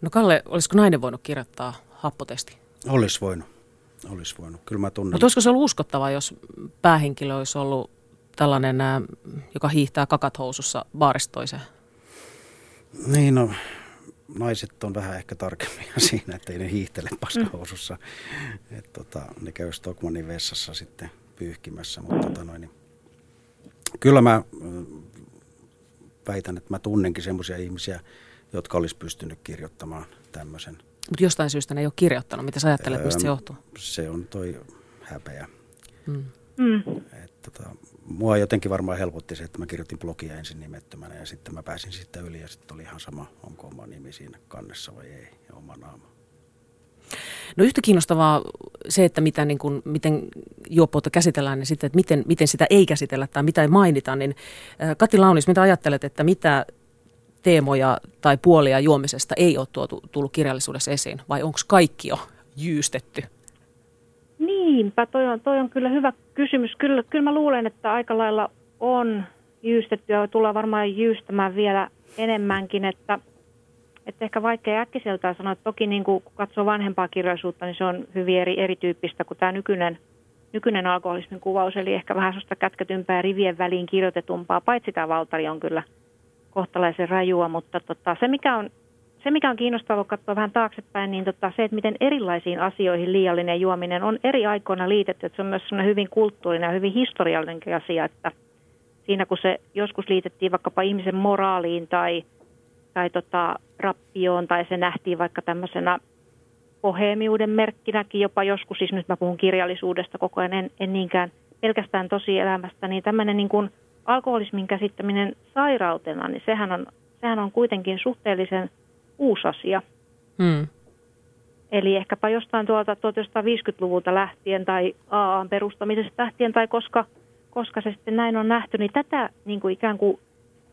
No Kalle, olisiko nainen voinut kirjoittaa happotesti? Olisi voinut. Olisi voinut. Kyllä mä tunnen. Mutta olisiko se ollut uskottavaa, jos päähenkilö olisi ollut tällainen, joka hiihtää kakat housussa baarista toiseen? Niin, no naiset on vähän ehkä tarkemmin siinä, että ei ne hiihtele paskahousussa. Mm. Et, tota, ne käy Stockmanin vessassa sitten pyyhkimässä. Mutta, tota, noin, niin, kyllä mä väitän, että mä tunnenkin semmoisia ihmisiä, jotka olisi pystynyt kirjoittamaan tämmöisen. Mutta jostain syystä ne ei ole kirjoittanut. Mitä sä ajattelet, öö, mistä se johtuu? Se on toi häpeä. Mm. Mm. Et, tota, mua jotenkin varmaan helpotti se, että mä kirjoitin blogia ensin nimettömänä ja sitten mä pääsin siitä yli ja sitten oli ihan sama, onko oma nimi siinä kannessa vai ei ja oma naama. No yhtä kiinnostavaa se, että mitä, niin kuin, miten juoppoutta käsitellään ja sitten, että miten, miten sitä ei käsitellä tai mitä ei mainita, niin Kati Launis, mitä ajattelet, että mitä teemoja tai puolia juomisesta ei ole tuotu, tullut kirjallisuudessa esiin vai onko kaikki jo jyystetty? Niinpä, toi on, toi on kyllä hyvä kysymys. Kyllä, kyllä mä luulen, että aika lailla on jyystetty ja tullaan varmaan jyystämään vielä enemmänkin, että, että ehkä vaikea äkkiseltään sanoa, että toki niin kuin, kun katsoo vanhempaa kirjallisuutta, niin se on hyvin eri, erityyppistä kuin tämä nykyinen, nykyinen alkoholismin kuvaus, eli ehkä vähän sellaista kätkätympää rivien väliin kirjoitetumpaa, paitsi tämä Valtari on kyllä kohtalaisen rajua, mutta tota, se mikä on se, mikä on kiinnostavaa katsoa vähän taaksepäin, niin tota, se, että miten erilaisiin asioihin liiallinen juominen on eri aikoina liitetty. Että se on myös hyvin kulttuurinen ja hyvin historiallinen asia, että siinä kun se joskus liitettiin vaikkapa ihmisen moraaliin tai, tai tota, rappioon, tai se nähtiin vaikka tämmöisenä pohemiuden merkkinäkin jopa joskus, siis nyt mä puhun kirjallisuudesta koko ajan, en, en niinkään pelkästään tosielämästä, niin tämmöinen niin kuin alkoholismin käsittäminen sairautena, niin sehän on, sehän on kuitenkin suhteellisen – uusi asia. Hmm. Eli ehkäpä jostain tuolta 1950-luvulta lähtien tai AAn perustamisesta lähtien tai koska, koska se sitten näin on nähty, niin tätä niin kuin ikään kuin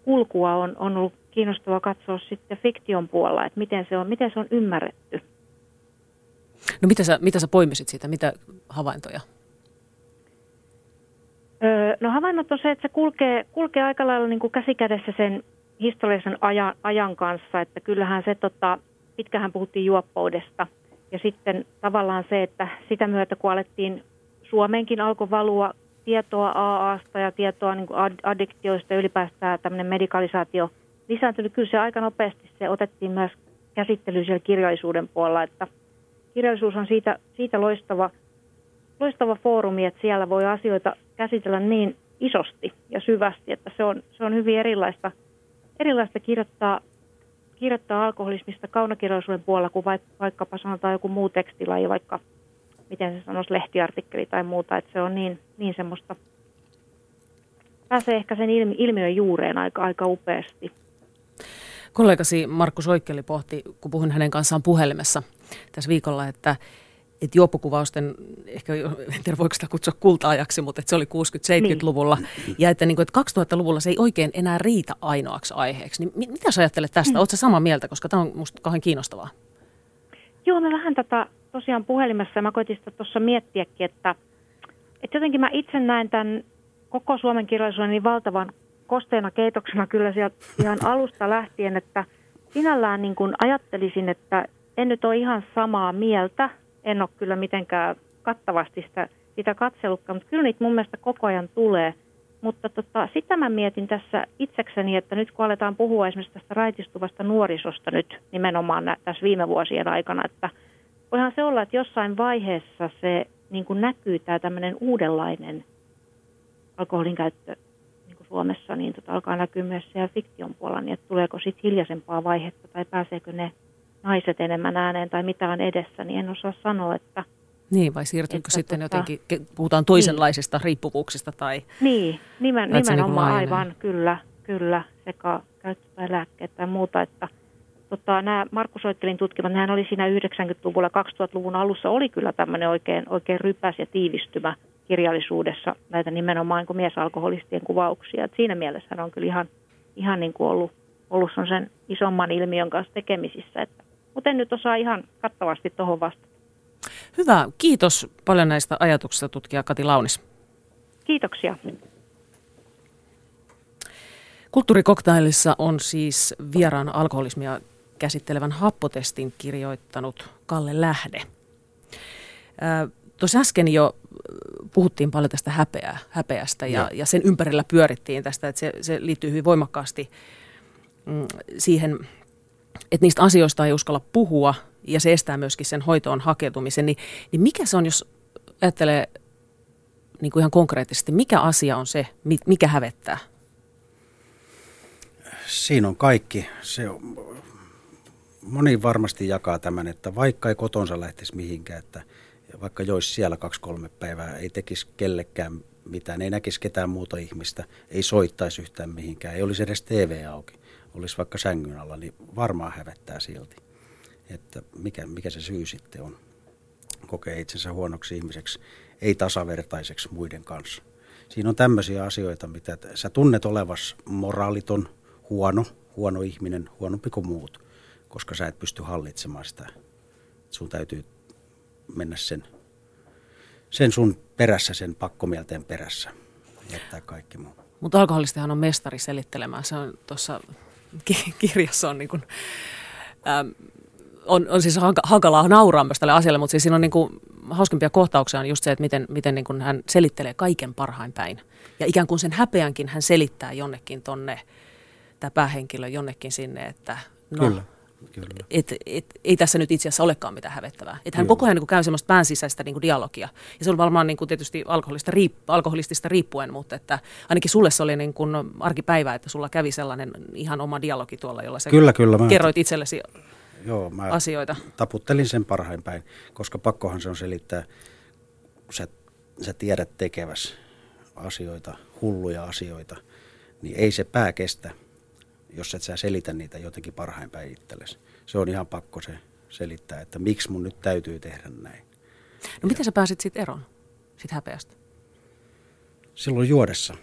kulkua on, on ollut kiinnostavaa katsoa sitten fiktion puolella, että miten se on, miten se on ymmärretty. No mitä sä, mitä sä poimisit siitä, mitä havaintoja? Öö, no havainnot on se, että se kulkee, kulkee aika lailla niin kuin käsikädessä sen historiallisen ajan, ajan kanssa, että kyllähän se, tota, pitkähän puhuttiin juoppoudesta. Ja sitten tavallaan se, että sitä myötä kun alettiin Suomeenkin alkoi valua tietoa AAsta ja tietoa niin addiktioista ja ylipäätään tämmöinen medikalisaatio lisääntynyt, kyllä se aika nopeasti se otettiin myös käsittelyyn siellä kirjallisuuden puolella, että kirjallisuus on siitä, siitä loistava loistava foorumi, että siellä voi asioita käsitellä niin isosti ja syvästi, että se on, se on hyvin erilaista, erilaista kirjoittaa, kirjoittaa alkoholismista kaunokirjallisuuden puolella kuin vaikkapa sanotaan joku muu tekstilaji, vaikka miten se sanoisi, lehtiartikkeli tai muuta, että se on niin, niin semmoista, pääsee ehkä sen ilmi, ilmiön juureen aika, aika upeasti. Kollegasi Markus Oikkeli pohti, kun puhun hänen kanssaan puhelimessa tässä viikolla, että että juoppokuvausten, ehkä en tiedä voiko sitä kutsua kulta-ajaksi, mutta että se oli 60-70-luvulla. Niin. Ja että, niin kuin, että 2000-luvulla se ei oikein enää riitä ainoaksi aiheeksi. Niin mitä sä ajattelet tästä? Mm. Oletko samaa mieltä, koska tämä on minusta kauhean kiinnostavaa? Joo, me vähän tätä tosiaan puhelimessa ja mä koitin sitä tuossa miettiäkin, että, että jotenkin mä itse näen tämän koko suomen kirjallisuuden niin valtavan kosteena keitoksena kyllä sieltä ihan alusta lähtien, että sinällään niin kuin ajattelisin, että en nyt ole ihan samaa mieltä en ole kyllä mitenkään kattavasti sitä, sitä katselutkaan, mutta kyllä niitä mun mielestä koko ajan tulee. Mutta tota, sitä mä mietin tässä itsekseni, että nyt kun aletaan puhua esimerkiksi tästä raitistuvasta nuorisosta nyt nimenomaan nä- tässä viime vuosien aikana, että voihan se olla, että jossain vaiheessa se niin kuin näkyy tämä tämmöinen uudenlainen alkoholin käyttö niin kuin Suomessa, niin tota alkaa näkyä myös siellä fiktion puolella, niin että tuleeko sitten hiljaisempaa vaihetta tai pääseekö ne naiset enemmän ääneen tai mitä on edessä, niin en osaa sanoa, että... Niin, vai siirtyykö että sitten tota, jotenkin, puhutaan toisenlaisista niin. riippuvuuksista tai... Niin, nimen, niinku nimenomaan niin aivan, kyllä, kyllä, sekä käyttö tai lääkkeet tai muuta, että tota, nämä Markus Oittelin tutkimat, nehän oli siinä 90-luvulla, 2000-luvun alussa oli kyllä tämmöinen oikein, oikein rypäs ja tiivistymä kirjallisuudessa näitä nimenomaan kuin miesalkoholistien kuvauksia. Et siinä mielessä on kyllä ihan, ihan niin kuin ollut, ollut sen isomman ilmiön kanssa tekemisissä, että mutta en nyt osaa ihan kattavasti tuohon vastata. Hyvä. Kiitos paljon näistä ajatuksista tutkija Kati Launis. Kiitoksia. Kulttuurikoktailissa on siis vieraan alkoholismia käsittelevän happotestin kirjoittanut Kalle Lähde. Tuossa äsken jo puhuttiin paljon tästä häpeä, häpeästä ja, ja. ja sen ympärillä pyörittiin tästä, että se, se liittyy hyvin voimakkaasti mm, siihen että niistä asioista ei uskalla puhua ja se estää myöskin sen hoitoon hakeutumisen, niin, niin mikä se on, jos ajattelee niin kuin ihan konkreettisesti, mikä asia on se, mikä hävettää? Siinä on kaikki. Se on, moni varmasti jakaa tämän, että vaikka ei kotonsa lähtisi mihinkään, että vaikka joisi siellä kaksi-kolme päivää, ei tekisi kellekään mitään, ei näkisi ketään muuta ihmistä, ei soittaisi yhtään mihinkään, ei olisi edes TV auki olisi vaikka sängyn alla, niin varmaan hävettää silti. Että mikä, mikä se syy sitten on. Kokee itsensä huonoksi ihmiseksi, ei tasavertaiseksi muiden kanssa. Siinä on tämmöisiä asioita, mitä sä tunnet olevas moraaliton, huono, huono ihminen, huonompi kuin muut, koska sä et pysty hallitsemaan sitä. Sun täytyy mennä sen, sen sun perässä, sen pakkomielteen perässä, jättää kaikki muu. Mutta alkoholistihan on mestari selittelemään. Se on tuossa kirjassa on niin kuin, ähm, on, on siis hankalaa nauraa myös tälle asialle, mutta siis siinä on niin kuin, hauskimpia kohtauksia on just se, että miten, miten niin kuin hän selittelee kaiken parhain päin. Ja ikään kuin sen häpeänkin hän selittää jonnekin tonne, tämä päähenkilö jonnekin sinne, että no, Kyllä. Kyllä. Et, et, ei tässä nyt itse asiassa olekaan mitään hävettävää. Että hän Kyllä. koko ajan niin kuin, käy semmoista pään sisäistä niin kuin, dialogia. Ja se on varmaan niin kuin, tietysti alkoholista, riip, alkoholistista riippuen, mutta että ainakin sulle se oli niin kuin, arkipäivä, että sulla kävi sellainen ihan oma dialogi tuolla, jolla sä kyllä, kyllä, mä kerroit itsellesi Joo, mä asioita. taputtelin sen parhain päin, koska pakkohan se on selittää, kun sä, sä tiedät tekeväs asioita, hulluja asioita, niin ei se pää kestä jos et sä selitä niitä jotenkin parhain päin itsellesi. Se on ihan pakko se selittää, että miksi mun nyt täytyy tehdä näin. No ja miten sä pääsit sitten eroon, sit häpeästä? Silloin juodessa.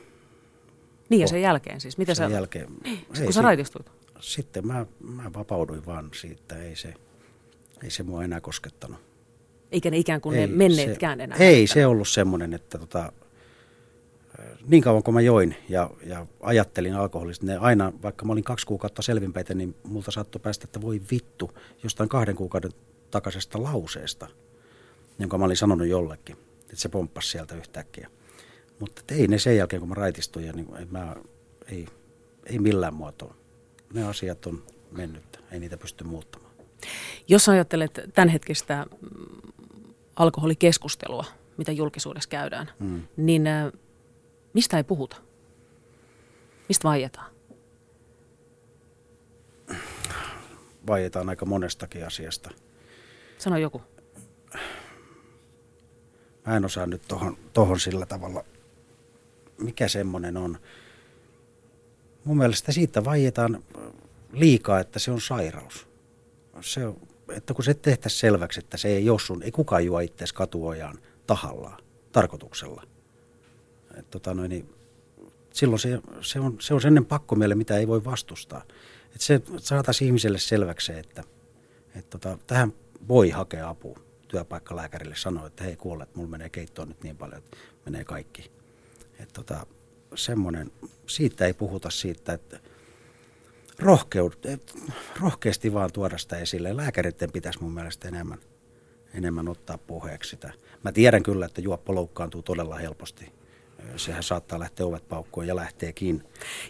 Niin ja sen jälkeen siis? Mitä sen sä... jälkeen. Ei, kun sä raitistuit? Sitten mä, mä vapauduin vaan siitä, ei se, ei se mua enää koskettanut. Eikä ne ikään kuin ei, ne menneetkään se, enää? Ei häpeänä. se ollut semmoinen, että tota, niin kauan kun mä join ja, ja ajattelin alkoholista, ne aina, vaikka mä olin kaksi kuukautta selvinpäitä, niin multa saattoi päästä, että voi vittu, jostain kahden kuukauden takaisesta lauseesta, jonka mä olin sanonut jollekin. Että se pomppasi sieltä yhtäkkiä. Mutta ei ne sen jälkeen, kun mä raitistuin, ja niin, mä, ei, ei millään muotoa. Ne asiat on mennyt, ei niitä pysty muuttamaan. Jos ajattelet tämänhetkistä mm, alkoholikeskustelua, mitä julkisuudessa käydään, mm. niin äh, mistä ei puhuta? Mistä vaietaan? Vaietaan aika monestakin asiasta. Sano joku. Mä en osaa nyt tohon, tohon sillä tavalla, mikä semmoinen on. Mun mielestä siitä vaietaan liikaa, että se on sairaus. Se on, että kun se tehtäisiin selväksi, että se ei ole sun, ei kukaan juo itseäsi katuojaan tahallaan, tarkoituksella. Et tota noin, niin silloin se, se, on, se on sellainen pakkomielle, mitä ei voi vastustaa. Et se saataisiin ihmiselle selväksi että, että tota, tähän voi hakea apua. Työpaikkalääkärille sanoo, että hei kuule, että mulla menee keittoon nyt niin paljon, että menee kaikki. Et tota, semmoinen, siitä ei puhuta siitä, että rohkeud, rohkeasti vaan tuoda sitä esille. Lääkäreiden pitäisi mun mielestä enemmän, enemmän ottaa puheeksi sitä. Mä tiedän kyllä, että juoppo loukkaantuu todella helposti. Sehän saattaa lähteä ovet paukkuun ja lähteekin.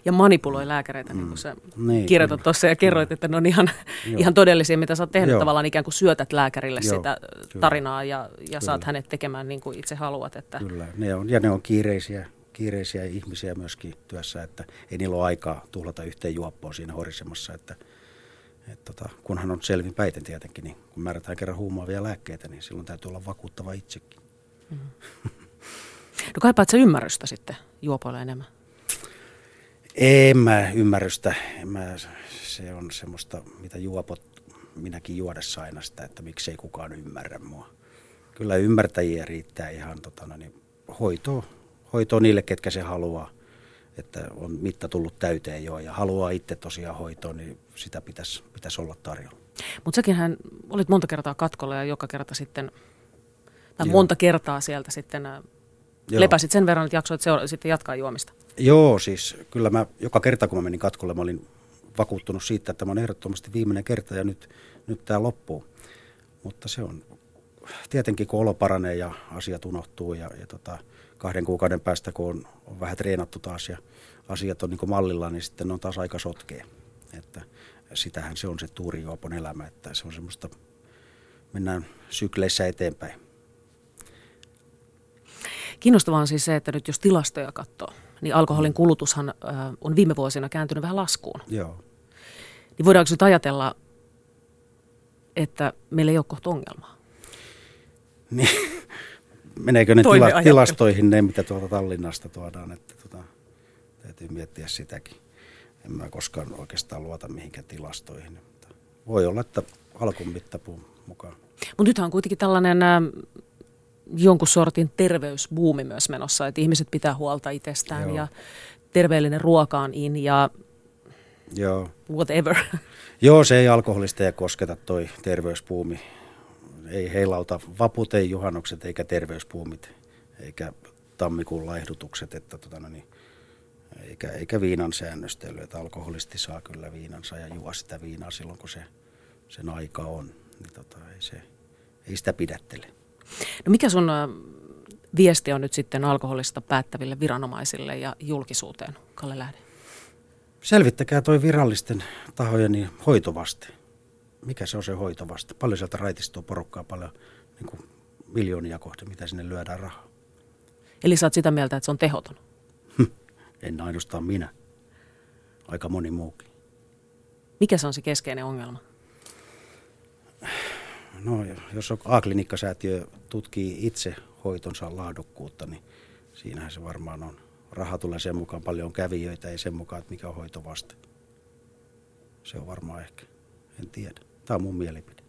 Ja manipuloi lääkäreitä, mm. niin kuin sä niin, kirjoitat tuossa ja kerroit, että ne on ihan, ihan todellisia, mitä sä oot tehnyt. Joo. Tavallaan ikään kuin syötät lääkärille Joo, sitä tarinaa ja, ja saat hänet tekemään niin kuin itse haluat. Että... Kyllä, ne on, ja ne on kiireisiä kiireisiä ihmisiä myöskin työssä, että ei niillä ole aikaa tuhlata yhteen juoppoon siinä horisemassa, että et tota, kunhan on selvin päiten tietenkin, niin kun määrätään kerran huumaavia lääkkeitä, niin silloin täytyy olla vakuuttava itsekin. Mm. No kaipaat sä ymmärrystä sitten juopoille enemmän? En mä ymmärrystä. En mä, se on semmoista, mitä juopot minäkin juodessa aina sitä, että miksei kukaan ymmärrä mua. Kyllä ymmärtäjiä riittää ihan tota, no niin, hoitoa hoitoa niille, ketkä se haluaa. Että on mitta tullut täyteen jo ja haluaa itse tosiaan hoitoa, niin sitä pitäisi, pitäisi olla tarjolla. Mutta säkinhän olit monta kertaa katkolla ja joka kerta sitten, tai Joo. monta kertaa sieltä sitten Joo. lepäsit sen verran, että jaksoit seura- sitten jatkaa juomista. Joo, siis kyllä mä joka kerta kun mä menin katkolle, mä olin vakuuttunut siitä, että tämä on ehdottomasti viimeinen kerta ja nyt, nyt tämä loppuu. Mutta se on tietenkin, kun olo paranee ja asiat unohtuu ja, ja tota, kahden kuukauden päästä, kun on, on vähän treenattu taas ja asiat on niin mallilla, niin sitten on taas aika sotkea. Että sitähän se on se tuurijuopon elämä, että se on semmoista, mennään sykleissä eteenpäin. Kiinnostavaa on siis se, että nyt jos tilastoja katsoo, niin alkoholin mm. kulutushan on viime vuosina kääntynyt vähän laskuun. Joo. Niin voidaanko nyt ajatella, että meillä ei ole kohta ongelmaa? Niin, meneekö ne tila, tilastoihin ne, mitä tuolta Tallinnasta tuodaan, että tota, täytyy miettiä sitäkin. En mä koskaan oikeastaan luota mihinkään tilastoihin. Mutta voi olla, että alkun mittapuun mukaan. Mutta nythän on kuitenkin tällainen jonkun sortin terveysbuumi myös menossa, että ihmiset pitää huolta itsestään Joo. ja terveellinen ruoka on in ja Joo. whatever. Joo, se ei alkoholisteja kosketa toi terveysbuumi ei heilauta vaput, ei juhannukset eikä terveyspuumit eikä tammikuun laihdutukset, että tota, no niin, eikä, eikä viinan säännöstely, että alkoholisti saa kyllä viinansa ja juo sitä viinaa silloin, kun se, sen aika on. Niin tota, ei, se, ei sitä pidättele. No mikä sun äh, viesti on nyt sitten alkoholista päättäville viranomaisille ja julkisuuteen, Kalle Lähde? Selvittäkää toi virallisten tahojen niin hoitovaste mikä se on se hoito vasta. Paljon sieltä raitistuu porukkaa, paljon niin kuin miljoonia kohti, mitä sinne lyödään rahaa. Eli sä oot sitä mieltä, että se on tehoton? en ainoastaan minä. Aika moni muukin. Mikä se on se keskeinen ongelma? No, jos A-klinikkasäätiö tutkii itse hoitonsa laadukkuutta, niin siinähän se varmaan on. Raha tulee sen mukaan paljon kävijöitä, ei sen mukaan, että mikä on hoitovaste. Se on varmaan ehkä. En tiedä. Tämä on mun mielipide.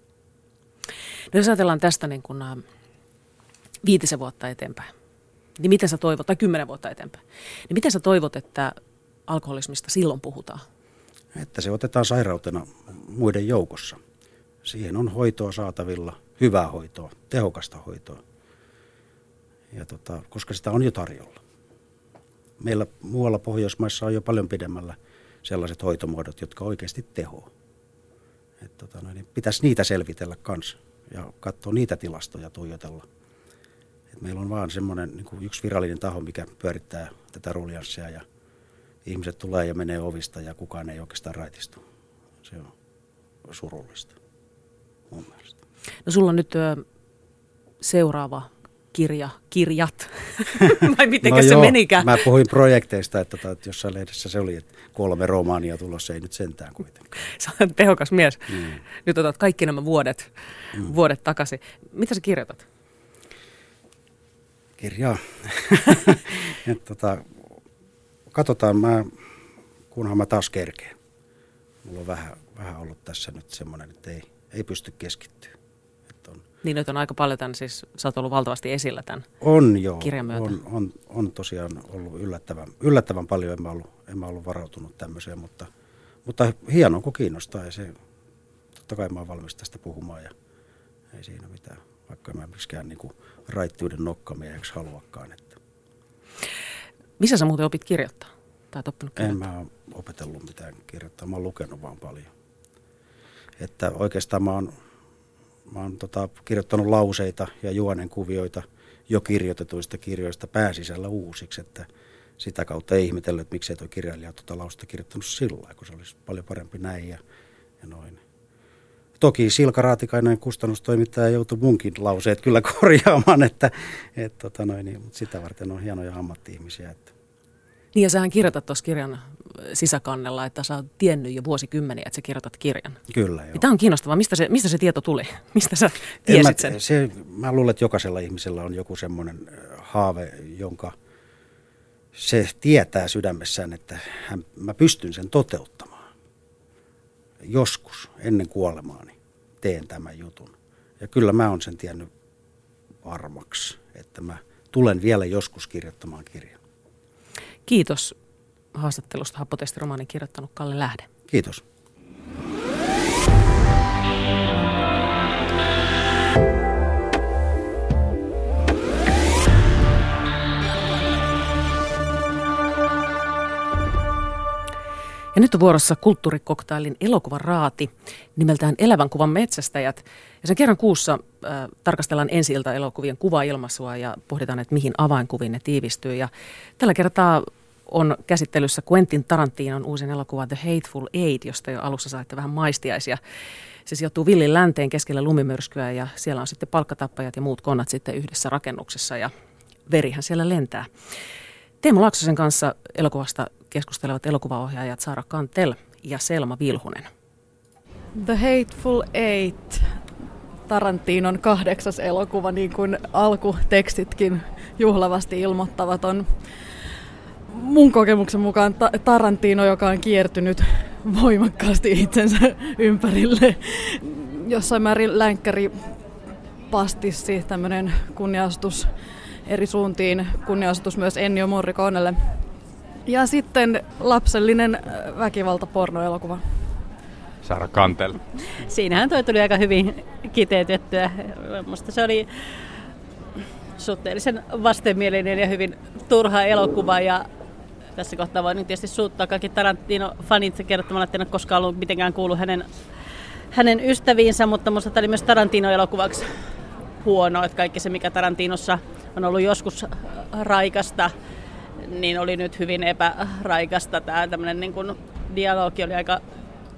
No jos ajatellaan tästä niin kuin, äh, viitisen vuotta eteenpäin, niin miten sä toivot, tai kymmenen vuotta eteenpäin, niin miten sä toivot, että alkoholismista silloin puhutaan? Että se otetaan sairautena muiden joukossa. Siihen on hoitoa saatavilla, hyvää hoitoa, tehokasta hoitoa. Ja tota, koska sitä on jo tarjolla. Meillä muualla Pohjoismaissa on jo paljon pidemmällä sellaiset hoitomuodot, jotka oikeasti tehoa. Et tota, niin pitäisi niitä selvitellä kanssa ja katsoa niitä tilastoja tuijotella. Et meillä on vaan semmoinen niin yksi virallinen taho, mikä pyörittää tätä ruljanssia ja ihmiset tulee ja menee ovista ja kukaan ei oikeastaan raitistu. Se on surullista mun mielestä. No sulla on nyt ö, seuraava kirja, kirjat, vai miten no se joo, menikään? Mä puhuin projekteista, että, tota, että jossain lehdessä se oli, että kolme romaania tulossa, ei nyt sentään kuitenkaan. Sä olet tehokas mies. Mm. Nyt otat kaikki nämä vuodet, mm. vuodet takaisin. Mitä sä kirjoitat? Kirjaa. Et, tota, katsotaan, mä, kunhan mä taas kerkeen. Mulla on vähän, vähän ollut tässä nyt semmoinen, että ei, ei pysty keskittyä. On, Niin nyt on aika paljon tämän, siis sä oot ollut valtavasti esillä tämän. on joo, Kirjan myötä. on, on, on tosiaan ollut yllättävän, yllättävän paljon, en mä ollut, en mä ollut varautunut tämmöiseen, mutta, mutta hienoa kun kiinnostaa ja se, totta kai mä oon valmis tästä puhumaan ja ei siinä mitään, vaikka en mä miksikään niin raittiuden nokkamieheksi haluakaan. Että Missä sä muuten opit kirjoittaa? Tai oppinut en kirjoittaa? mä ole opetellut mitään kirjoittaa, mä oon lukenut vaan paljon. Että oikeastaan mä oon, mä oon tota, kirjoittanut lauseita ja juonenkuvioita jo kirjoitetuista kirjoista pääsisällä uusiksi, että sitä kautta ei ihmetellyt, että miksei tuo kirjailija tuota lausetta kirjoittanut sillä kun se olisi paljon parempi näin ja, ja noin. Toki Silka Raatikainen kustannustoimittaja joutui munkin lauseet kyllä korjaamaan, että et, tota noin, niin, mutta sitä varten on hienoja ammatti-ihmisiä. Että. Niin ja sähän kirjoitat tuossa kirjan sisäkannella, että sä oot tiennyt jo vuosikymmeniä, että sä kirjoitat kirjan. Kyllä joo. Tämä on kiinnostavaa. Mistä se, mistä se tieto tuli? Mistä sä tiesit mä, sen? Se, mä luulen, että jokaisella ihmisellä on joku semmoinen äh, haave, jonka se tietää sydämessään, että hän, mä pystyn sen toteuttamaan. Joskus ennen kuolemaani teen tämän jutun. Ja kyllä mä oon sen tiennyt varmaksi, että mä tulen vielä joskus kirjoittamaan kirjan. Kiitos haastattelusta Happotestiromaanin kirjoittanut Kalle Lähde. Kiitos. Ja nyt on vuorossa kulttuurikoktailin elokuvan raati nimeltään Elävän kuvan metsästäjät. Ja sen kerran kuussa äh, tarkastellaan ensi elokuvien kuvailmaisua ja pohditaan, että mihin avainkuviin ne tiivistyy. Ja tällä kertaa on käsittelyssä Quentin Tarantinon uusin elokuva The Hateful Eight, josta jo alussa saitte vähän maistiaisia. Se sijoittuu villin länteen keskellä lumimyrskyä ja siellä on sitten palkkatappajat ja muut konnat sitten yhdessä rakennuksessa ja verihän siellä lentää. Teemu Laaksosen kanssa elokuvasta keskustelevat elokuvaohjaajat Saara Kantel ja Selma Vilhunen. The Hateful Eight, Tarantinon kahdeksas elokuva, niin kuin alkutekstitkin juhlavasti ilmoittavat, on mun kokemuksen mukaan ta- Tarantino, joka on kiertynyt voimakkaasti itsensä ympärille. Jossain määrin länkkäri pastissi, tämmöinen kunniastus eri suuntiin, kunniastus myös Ennio Morriconelle. Ja sitten lapsellinen äh, väkivaltapornoelokuva. Saara Kantel. Siinähän toi tuli aika hyvin kiteytettyä. Minusta se oli suhteellisen vastenmielinen ja hyvin turha elokuva ja tässä kohtaa voin nyt tietysti suuttaa kaikki Tarantino-fanit kertomalla, että en ole koskaan ollut mitenkään kuullut hänen, hänen ystäviinsä, mutta minusta tämä oli myös Tarantino-elokuvaksi huono, että kaikki se, mikä Tarantinossa on ollut joskus raikasta, niin oli nyt hyvin epäraikasta. Tämä tämmöinen niin kuin dialogi oli aika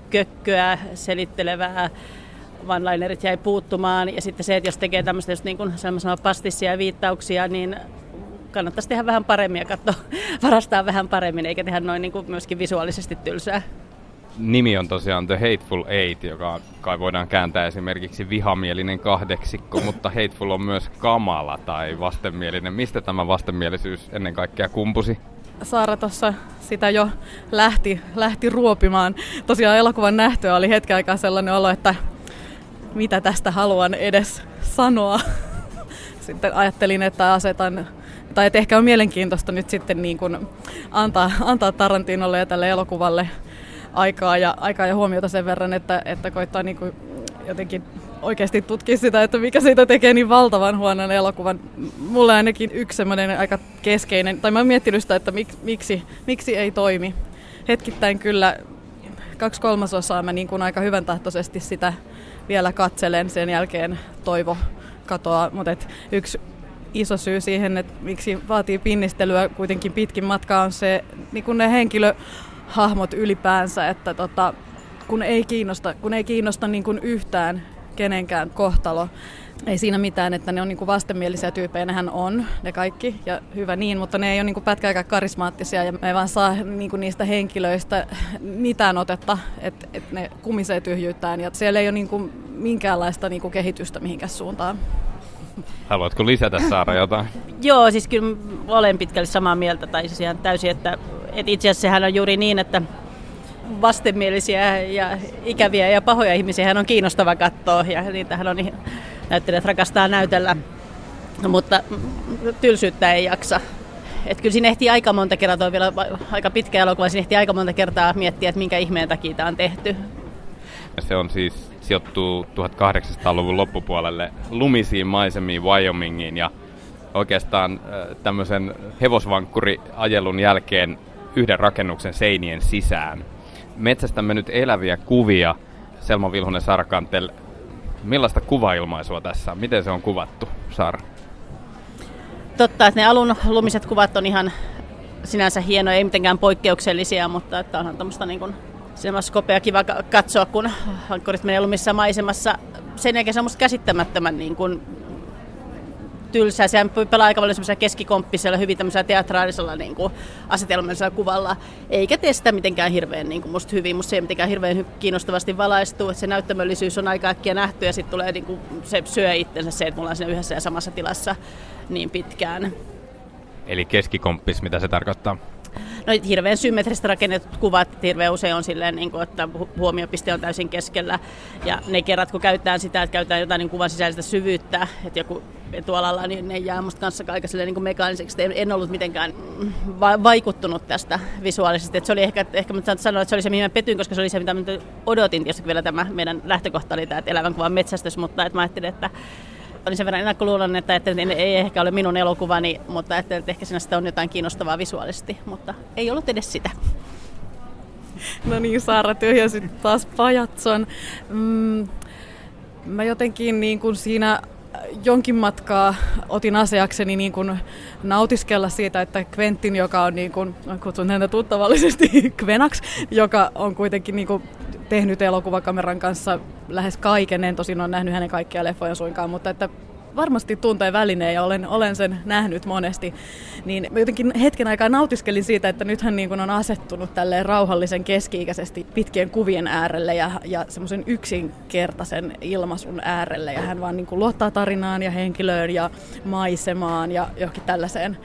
kökköä, selittelevää, one-linerit jäi puuttumaan. Ja sitten se, että jos tekee tämmöistä just niin kuin pastissia ja viittauksia, niin kannattaisi tehdä vähän paremmin ja katsoa, varastaa vähän paremmin, eikä tehdä noin niin kuin myöskin visuaalisesti tylsää. Nimi on tosiaan The Hateful Eight, joka kai voidaan kääntää esimerkiksi vihamielinen kahdeksikko, mutta hateful on myös kamala tai vastenmielinen. Mistä tämä vastenmielisyys ennen kaikkea kumpusi? Saara tuossa sitä jo lähti, lähti ruopimaan. Tosiaan elokuvan nähtöä oli hetken aikaa sellainen olo, että mitä tästä haluan edes sanoa. Sitten ajattelin, että asetan, tai että ehkä on mielenkiintoista nyt sitten niin kuin antaa, antaa Tarantinolle ja tälle elokuvalle aikaa ja, aikaa ja huomiota sen verran, että, että koittaa niin kuin jotenkin oikeasti tutkia sitä, että mikä siitä tekee niin valtavan huonon elokuvan. Mulle ainakin yksi semmoinen aika keskeinen, tai mä oon miettinyt sitä, että mik, miksi, miksi ei toimi. Hetkittäin kyllä kaksi kolmasosaa mä niin kuin aika hyvän tahtoisesti sitä vielä katselen, sen jälkeen toivo katoaa, mutta et yksi iso syy siihen, että miksi vaatii pinnistelyä kuitenkin pitkin matkaa on se niin kuin ne henkilöhahmot ylipäänsä, että tota, kun ei kiinnosta, kun ei kiinnosta niin kuin yhtään kenenkään kohtalo, ei siinä mitään, että ne on niinku vastenmielisiä tyyppejä, nehän on ne kaikki ja hyvä niin, mutta ne ei ole niinku pätkääkään karismaattisia ja me ei vaan saa niinku niistä henkilöistä mitään otetta, että et ne kumisee tyhjyyttään ja siellä ei ole niinku minkäänlaista niinku kehitystä mihinkään suuntaan. Haluatko lisätä Saara jotain? Joo, siis kyllä olen pitkälle samaa mieltä, tai siis ihan täysin, että, että itse asiassa sehän on juuri niin, että vastenmielisiä ja ikäviä ja pahoja ihmisiä hän on kiinnostava katsoa ja niitähän on näyttelijät rakastaa näytellä, mutta tylsyyttä ei jaksa. Että kyllä siinä ehtii aika monta kertaa, vielä aika pitkä elokuva, siinä ehtii aika monta kertaa miettiä, että minkä ihmeen takia tämä on tehty. Se on siis sijoittuu 1800-luvun loppupuolelle lumisiin maisemiin Wyomingiin ja oikeastaan tämmöisen hevosvankkuriajelun jälkeen yhden rakennuksen seinien sisään. Metsästämme nyt eläviä kuvia. Selma Vilhunen Sarkantel, millaista kuvailmaisua tässä on? Miten se on kuvattu, Saara? Totta, että ne alun lumiset kuvat on ihan sinänsä hienoja, ei mitenkään poikkeuksellisia, mutta että onhan tämmöistä niin kuin skopea kiva katsoa, kun hankkurit menee lumissa maisemassa. Sen jälkeen se on musta käsittämättömän niin kuin tylsää. Sehän pelaa aika paljon semmoisella keskikomppisella, hyvin tämmöisellä teatraalisella niin kuin asetelmallisella kuvalla, eikä tee sitä mitenkään hirveän niin kuin musta hyvin. Musta se ei mitenkään hirveän kiinnostavasti valaistu. Se näyttämöllisyys on aika äkkiä nähty ja sitten tulee niin kuin, se syö itsensä se, että mulla on siinä yhdessä ja samassa tilassa niin pitkään. Eli keskikomppis, mitä se tarkoittaa? No, hirveän symmetristä rakennetut kuvat hirveän usein on silleen, niin kuin, että huomiopiste on täysin keskellä. Ja ne kerrat, kun käytetään sitä, että käytetään jotain niin kuvan sisäistä syvyyttä, että joku etualalla, niin ne jää musta kanssa aika silleen, niin kuin mekaaniseksi. En ollut mitenkään va- vaikuttunut tästä visuaalisesti. Että se oli ehkä, ehkä mä sanoa, että se oli se, mihin mä petyin, koska se oli se, mitä mä odotin. Tietysti vielä tämä meidän lähtökohta oli tämä, että elävän kuvan metsästys, mutta että mä ajattelin, että olin sen verran ennakkoluulon, että, että ei ehkä ole minun elokuvani, mutta että, että ehkä siinä on jotain kiinnostavaa visuaalisesti, mutta ei ollut edes sitä. No niin, Saara tyhjäsit taas pajatson. Mm, mä jotenkin niin kuin siinä jonkin matkaa otin asiakseni niin kuin nautiskella siitä, että Quentin, joka on niin kuin, kutsun häntä tuttavallisesti Kvenax, joka on kuitenkin niin kuin tehnyt elokuvakameran kanssa lähes kaiken. En tosin ole nähnyt hänen kaikkia leffoja suinkaan, mutta että varmasti tuntee välineen ja olen, olen sen nähnyt monesti, niin mä jotenkin hetken aikaa nautiskelin siitä, että nyt hän niin kuin on asettunut tälleen rauhallisen keski-ikäisesti pitkien kuvien äärelle ja, ja semmoisen yksinkertaisen ilmaisun äärelle. Ja hän vaan niin kuin luottaa tarinaan ja henkilöön ja maisemaan ja johonkin tällaiseen.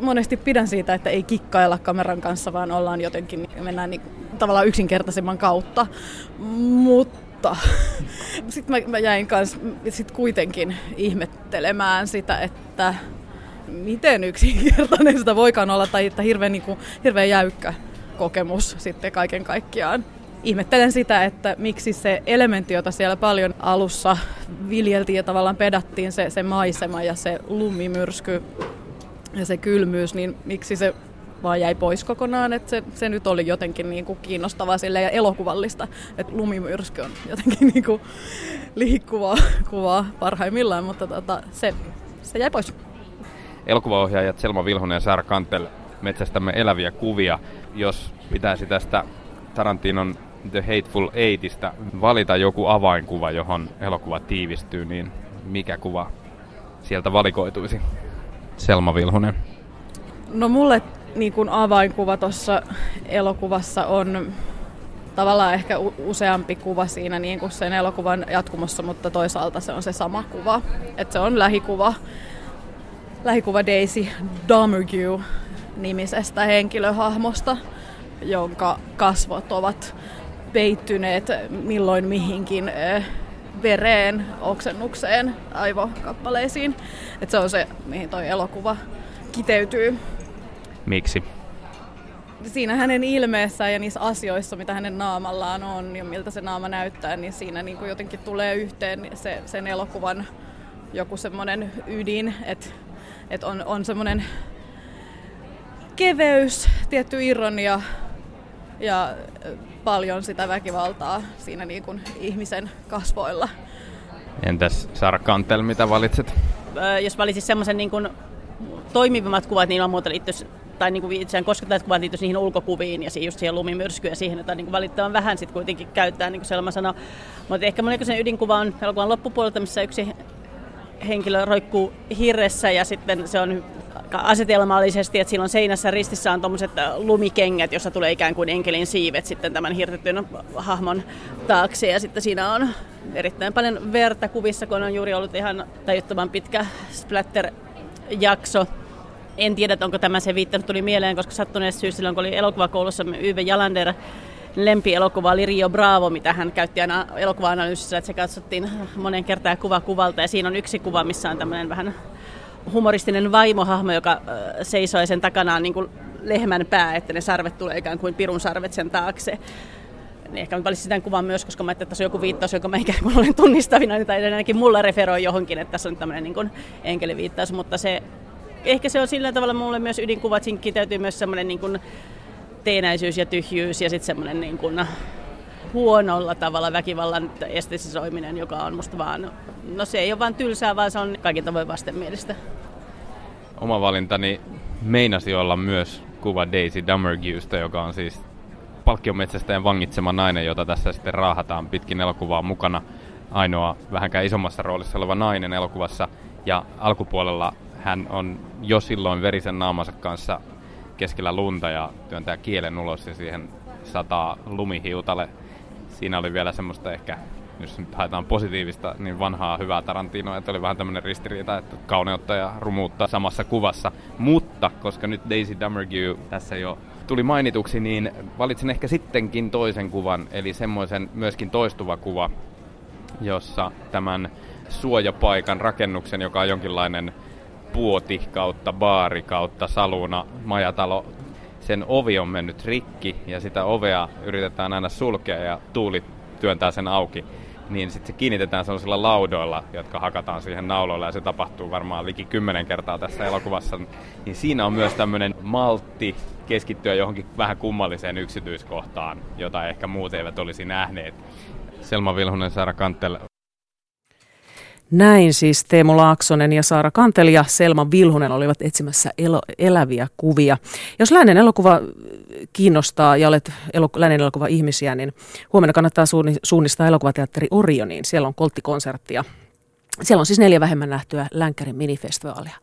Monesti pidän siitä, että ei kikkailla kameran kanssa, vaan ollaan jotenkin, mennään niin, tavallaan yksinkertaisemman kautta. Mutta sitten mä, mä jäin kanssa sit kuitenkin ihmettelemään sitä, että miten yksinkertainen sitä voikaan olla, tai että hirveän, niin kuin, hirveän jäykkä kokemus sitten kaiken kaikkiaan. Ihmettelen sitä, että miksi se elementti, jota siellä paljon alussa viljeltiin ja tavallaan pedattiin, se, se maisema ja se lumimyrsky ja se kylmyys, niin miksi se vaan jäi pois kokonaan, että se, se nyt oli jotenkin niin kuin kiinnostavaa sille ja elokuvallista, että lumimyrsky on jotenkin niin kuin liikkuvaa kuvaa parhaimmillaan, mutta tota, se, se jäi pois. Elokuvaohjaajat Selma Vilhonen ja Saara Kantel metsästämme eläviä kuvia. Jos pitäisi tästä Tarantinon The Hateful Eightistä valita joku avainkuva, johon elokuva tiivistyy, niin mikä kuva sieltä valikoituisi? Selma Vilhunen? No mulle niin kuin avainkuva tuossa elokuvassa on tavallaan ehkä useampi kuva siinä niin kuin sen elokuvan jatkumossa, mutta toisaalta se on se sama kuva. Että se on lähikuva, lähikuva Daisy Domergue nimisestä henkilöhahmosta, jonka kasvot ovat peittyneet milloin mihinkin vereen, oksennukseen, aivokappaleisiin. Et se on se, mihin toi elokuva kiteytyy. Miksi? Siinä hänen ilmeessään ja niissä asioissa, mitä hänen naamallaan on ja miltä se naama näyttää, niin siinä niin kuin jotenkin tulee yhteen se, sen elokuvan joku semmoinen ydin, että et on, on semmoinen keveys, tietty ironia ja paljon sitä väkivaltaa siinä niin kuin ihmisen kasvoilla. Entäs Sara Kantel, mitä valitset? Öö, jos valitsit semmoisen niin kuin toimivimmat kuvat, niin on muuta liittyisi tai niin kuin itseään koskettavat kuvat liittyisi niihin ulkokuviin ja just siihen lumimyrskyyn ja siihen, että niin kuin valittavan vähän sitten kuitenkin käyttää, niin kuin Selma sanoi. Mutta ehkä mun sen ydinkuva on elokuvan loppupuolelta, missä yksi henkilö roikkuu hirressä ja sitten se on asetelmallisesti, että silloin seinässä ristissä on tuommoiset äh, lumikengät, jossa tulee ikään kuin enkelin siivet sitten tämän hirtetyn hahmon taakse. Ja sitten siinä on erittäin paljon verta kuvissa, kun on juuri ollut ihan tajuttoman pitkä splatter-jakso. En tiedä, onko tämä se viittanut, tuli mieleen, koska sattuneessa syystä silloin, kun oli elokuvakoulussa Yve Jalander lempielokuva oli Rio Bravo, mitä hän käytti aina elokuva-analyysissä, että se katsottiin monen kertaa kuva kuvalta. Ja siinä on yksi kuva, missä on tämmöinen vähän humoristinen vaimohahmo, joka seisoo sen takana on niin kuin lehmän pää, että ne sarvet tulee ikään kuin pirun sarvet sen taakse. Niin ehkä mä valitsin sitä kuvan myös, koska mä ajattelin, että tässä on joku viittaus, joka mä ikään kuin olen tunnistavina, tai ainakin mulla referoi johonkin, että tässä on tämmöinen niin enkeliviittaus, mutta se, ehkä se on sillä tavalla mulle myös ydinkuva, että siinä kiteytyy myös semmoinen niin kuin teenäisyys ja tyhjyys ja sitten semmoinen niin kuin huonolla tavalla väkivallan estesisoiminen, joka on musta vaan, no se ei ole vaan tylsää, vaan se on kaikin tavoin vastenmielistä. Oma valintani meinasi olla myös kuva Daisy Dummerguesta, joka on siis palkkiometsästäjän vangitsema nainen, jota tässä sitten raahataan pitkin elokuvaa mukana. Ainoa vähänkään isommassa roolissa oleva nainen elokuvassa. Ja alkupuolella hän on jo silloin verisen naamansa kanssa keskellä lunta ja työntää kielen ulos ja siihen sataa lumihiutale siinä oli vielä semmoista ehkä, jos nyt haetaan positiivista, niin vanhaa hyvää Tarantinoa, että oli vähän tämmöinen ristiriita, että kauneutta ja rumuutta samassa kuvassa. Mutta koska nyt Daisy Dummergue tässä jo tuli mainituksi, niin valitsin ehkä sittenkin toisen kuvan, eli semmoisen myöskin toistuva kuva, jossa tämän suojapaikan rakennuksen, joka on jonkinlainen puoti kautta baari kautta saluna majatalo sen ovi on mennyt rikki ja sitä ovea yritetään aina sulkea ja tuuli työntää sen auki, niin sitten se kiinnitetään sellaisilla laudoilla, jotka hakataan siihen nauloille ja se tapahtuu varmaan liki kymmenen kertaa tässä elokuvassa. Niin siinä on myös tämmöinen maltti keskittyä johonkin vähän kummalliseen yksityiskohtaan, jota ehkä muut eivät olisi nähneet. Selma Vilhunen, Saara Kanttel, näin siis Teemu Laaksonen ja Saara Kantel ja Selma Vilhunen olivat etsimässä elo, eläviä kuvia. Jos lännen elokuva kiinnostaa ja olet elo, lännen elokuva ihmisiä, niin huomenna kannattaa suunnistaa elokuvateatteri Orioniin. Siellä on kolttikonsertti ja siellä on siis neljä vähemmän nähtyä Länkärin minifestivaalia.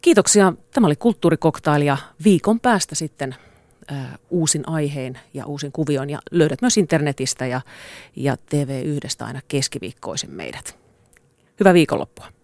Kiitoksia. Tämä oli Kulttuurikoktail ja viikon päästä sitten uusin aiheen ja uusin kuvion. Ja löydät myös internetistä ja, ja TV1 aina keskiviikkoisin meidät. Hyvää viikonloppua.